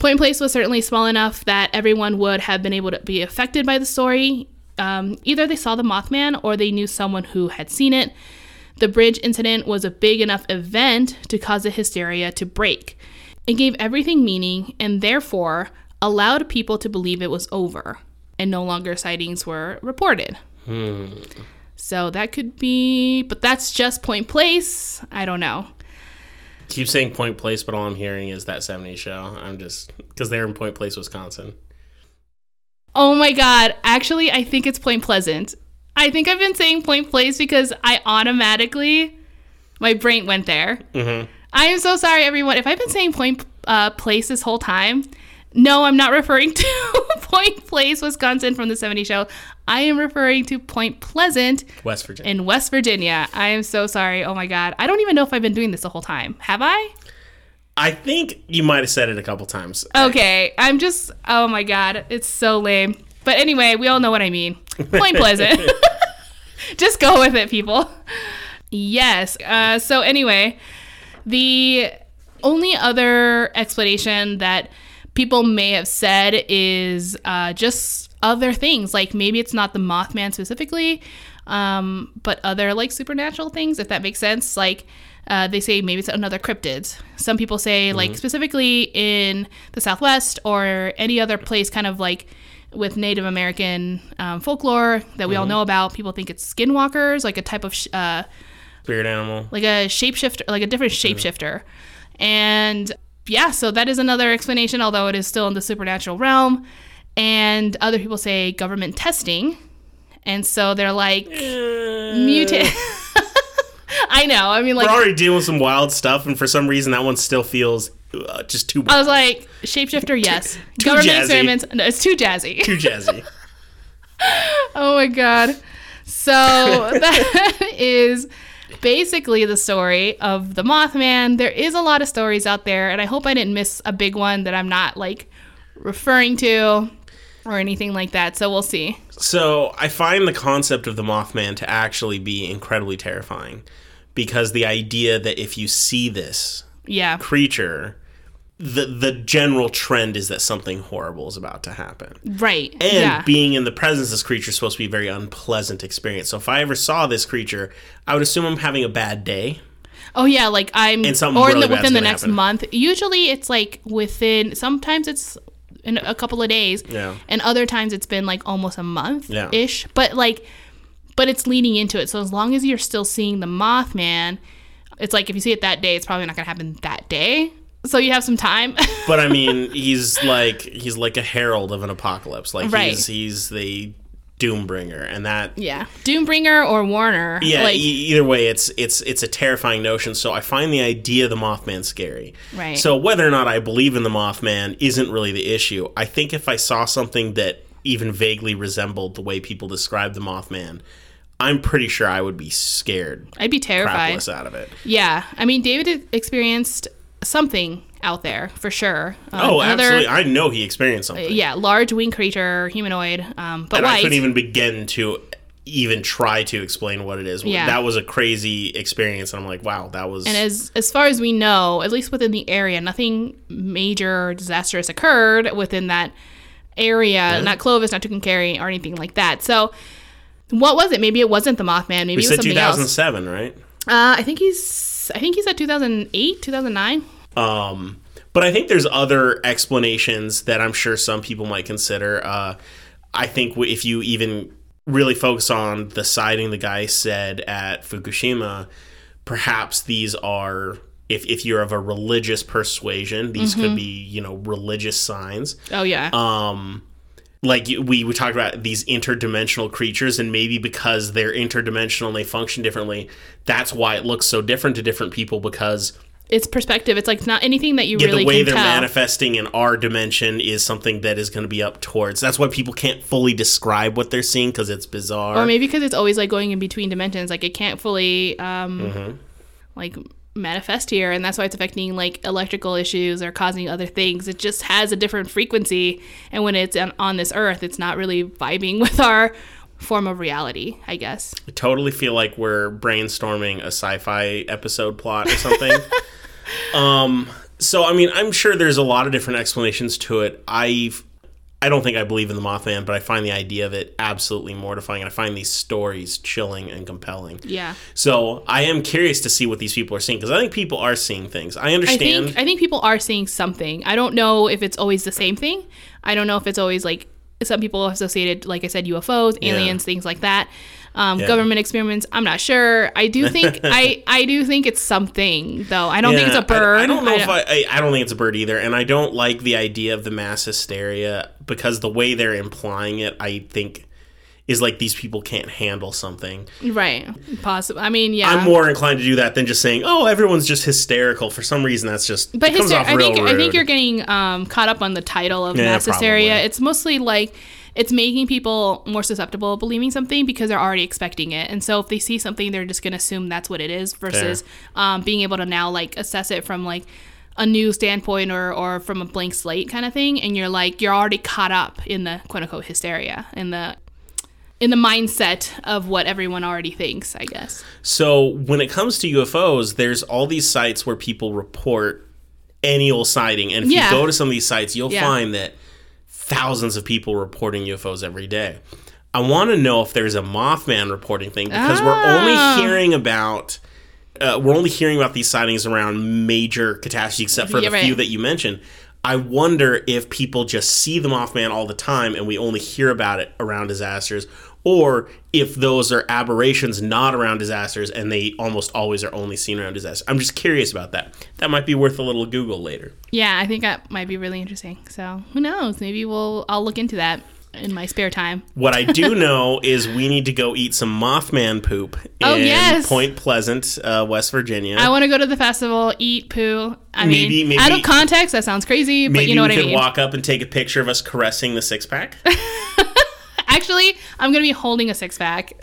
Point Place was certainly small enough that everyone would have been able to be affected by the story. Um, either they saw the Mothman or they knew someone who had seen it. The bridge incident was a big enough event to cause the hysteria to break. It gave everything meaning and therefore allowed people to believe it was over and no longer sightings were reported. So that could be, but that's just Point Place. I don't know. Keep saying Point Place, but all I'm hearing is that 70s show. I'm just because they're in Point Place, Wisconsin. Oh my god. Actually, I think it's Point Pleasant. I think I've been saying Point Place because I automatically my brain went there. Mhm. I am so sorry everyone. If I've been saying Point uh, Place this whole time, no, I'm not referring to Point Place, Wisconsin from the 70 show. I am referring to Point Pleasant West Virginia. in West Virginia. I am so sorry. Oh my god. I don't even know if I've been doing this the whole time. Have I? I think you might have said it a couple times. Okay, I'm just. Oh my god, it's so lame. But anyway, we all know what I mean. Point Pleasant. just go with it, people. Yes. Uh, so anyway, the only other explanation that people may have said is uh, just other things, like maybe it's not the Mothman specifically, um, but other like supernatural things, if that makes sense. Like uh, they say maybe it's another cryptid. Some people say like specifically in the Southwest or any other place, kind of like with Native American um, folklore that we all know about. People think it's skinwalkers, like a type of sh- uh, Spirit animal. like a shapeshifter, like a different shapeshifter. And yeah, so that is another explanation, although it is still in the supernatural realm. And other people say government testing. And so they're like, mutate. I know. I mean, like, We're already dealing with some wild stuff, and for some reason, that one still feels uh, just too I was like, shapeshifter, yes. too government jazzy. experiments, no, it's too jazzy. too jazzy. Oh my god. So that is basically the story of the Mothman. There is a lot of stories out there, and I hope I didn't miss a big one that I'm not like referring to or anything like that. So we'll see. So I find the concept of the Mothman to actually be incredibly terrifying because the idea that if you see this Yeah. creature, the the general trend is that something horrible is about to happen. Right. And yeah. being in the presence of this creature is supposed to be a very unpleasant experience. So if I ever saw this creature, I would assume I'm having a bad day. oh yeah, like I'm And something or really the, within the next happen. month. Usually it's like within sometimes it's in a couple of days. Yeah. And other times it's been like almost a month Yeah. ish. But like, but it's leading into it. So as long as you're still seeing the Mothman, it's like if you see it that day, it's probably not gonna happen that day. So you have some time. But I mean, he's like he's like a herald of an apocalypse. Like Right. he's he's the doombringer, and that yeah, Doombringer or Warner. yeah. like, e- either way, it's it's it's a terrifying notion. So I find the idea of the Mothman scary. Right. So whether or not I believe in the Mothman isn't really the issue. I think if I saw something that even vaguely resembled the way people describe the Mothman, I'm pretty sure I would be scared I'd be terrified. out of it. Yeah, I mean, David experienced something out there for sure. Uh, Oh, another- absolutely! I know he experienced something. Yeah, large winged creature, humanoid, um, but and I white. couldn't even begin to even try to explain what it is. Yeah. That was a crazy experience, and I'm like, wow, that was. and as as far as we know, at least within the area, nothing major disastrous occurred within that area. Not Clovis, not Tucumcari, or anything like that. So, what was it? Maybe it wasn't the Mothman. Maybe we it was said something else. 2007, right? Uh, I think he's. I think he's at 2008, 2009. Um, but I think there's other explanations that I'm sure some people might consider. Uh, I think if you even really focus on the sighting the guy said at Fukushima, perhaps these are. If, if you're of a religious persuasion, these Mm-hmm. could be, you know, religious signs. Oh yeah. um like we we talked about these interdimensional creatures and maybe because they're interdimensional and they function differently that's why it looks so different to different people because it's perspective. It's like it's not anything that you yeah, really the way they're tell. manifesting in our dimension is something that is going to be up towards that's why people can't fully describe what they're seeing because it's bizarre or maybe because it's always like going in between dimensions like it can't fully um Mm-hmm. like manifest here and that's why it's affecting like electrical issues or causing other things it just has a different frequency and when it's on, on this earth it's not really vibing with our form of reality i guess I totally feel like we're brainstorming a sci-fi episode plot or something. um, so I mean, I'm sure there's a lot of different explanations to it. I I don't think I believe in the Mothman, but I find the idea of it absolutely mortifying, and I find these stories chilling and compelling. yeah So I am curious to see what these people are seeing because I think people are seeing things. I i understand. think i think people are seeing something i don't know if it's always the same thing i don't know if it's always like some people associated like i said ufos aliens things like that um, Yeah. government experiments i'm not sure i do think i i do think it's something though i don't think it's a bird I, I don't know I if I, I. I don't think it's a bird either, and I don't like the idea of the mass hysteria because the way they're implying it, I think, is like these people can't handle something. right possible i mean yeah I'm more inclined to do that than just saying, "Oh, everyone's just hysterical." For some reason, that's just but hyster- I think I think you're getting um, caught up on the title of Yeah, mass hysteria. It's mostly like it's making people more susceptible of believing something because they're already expecting it, and so if they see something, they're just gonna assume that's what it is versus um, being able to now like assess it from like a new standpoint or or from a blank slate kind of thing, and you're like you're already caught up in the quote unquote hysteria in the in the mindset of what everyone already thinks, I guess. So when it comes to UFOs, there's all these sites where people report any old sighting, and if Yeah. you go to some of these sites, you'll Yeah. find that thousands of people reporting UFOs every day. I want to know if there's a Mothman reporting thing because we're Ah. only hearing about. Uh, we're only hearing about these sightings around major catastrophes, except for Yeah, the few that you mentioned. I wonder if people just see the Mothman all the time and we only hear about it around disasters, or if those are aberrations not around disasters and they almost always are only seen around disasters. I'm just curious about that. That might be worth a little Google later. Yeah, I think that might be really interesting. So who knows? Maybe we'll I'll look into that in my spare time. What I do know is we need to go eat some Mothman poop in Oh, yes. Point Pleasant, uh, West Virginia. I want to go to the festival, eat poo. I Maybe- mean, maybe- out of context, that sounds crazy, but you know what I mean. Maybe we could walk up and take a picture of us caressing the six pack. Actually, I'm gonna be holding a six pack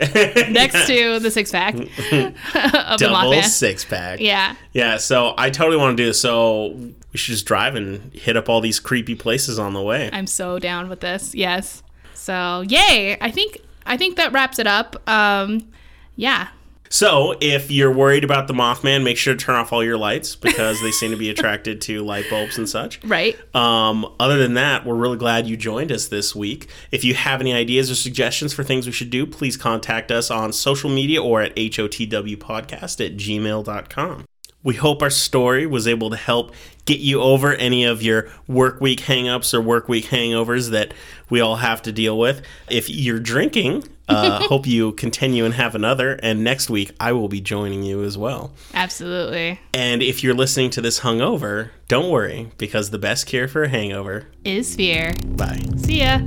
next to the six pack of Double six pack. Yeah, Yeah, so I totally want to do this. So we should just drive and hit up all these creepy places on the way. I'm so down with this. Yes. So yay! I think I think that wraps it up. Um, yeah. So if you're worried about the Mothman, make sure to turn off all your lights because they seem to be attracted to light bulbs and such. Right. Um, other than that, we're really glad you joined us this week. If you have any ideas or suggestions for things we should do, please contact us on social media or at hotwpodcast at gmail.com. We hope our story was able to help get you over any of your work week hangups or work week hangovers that we all have to deal with. If you're drinking, uh, hope you continue and have another. And next week, I will be joining you as well. Absolutely. And if you're listening to this hungover, don't worry because the best cure for a hangover Is fear. Bye. See ya.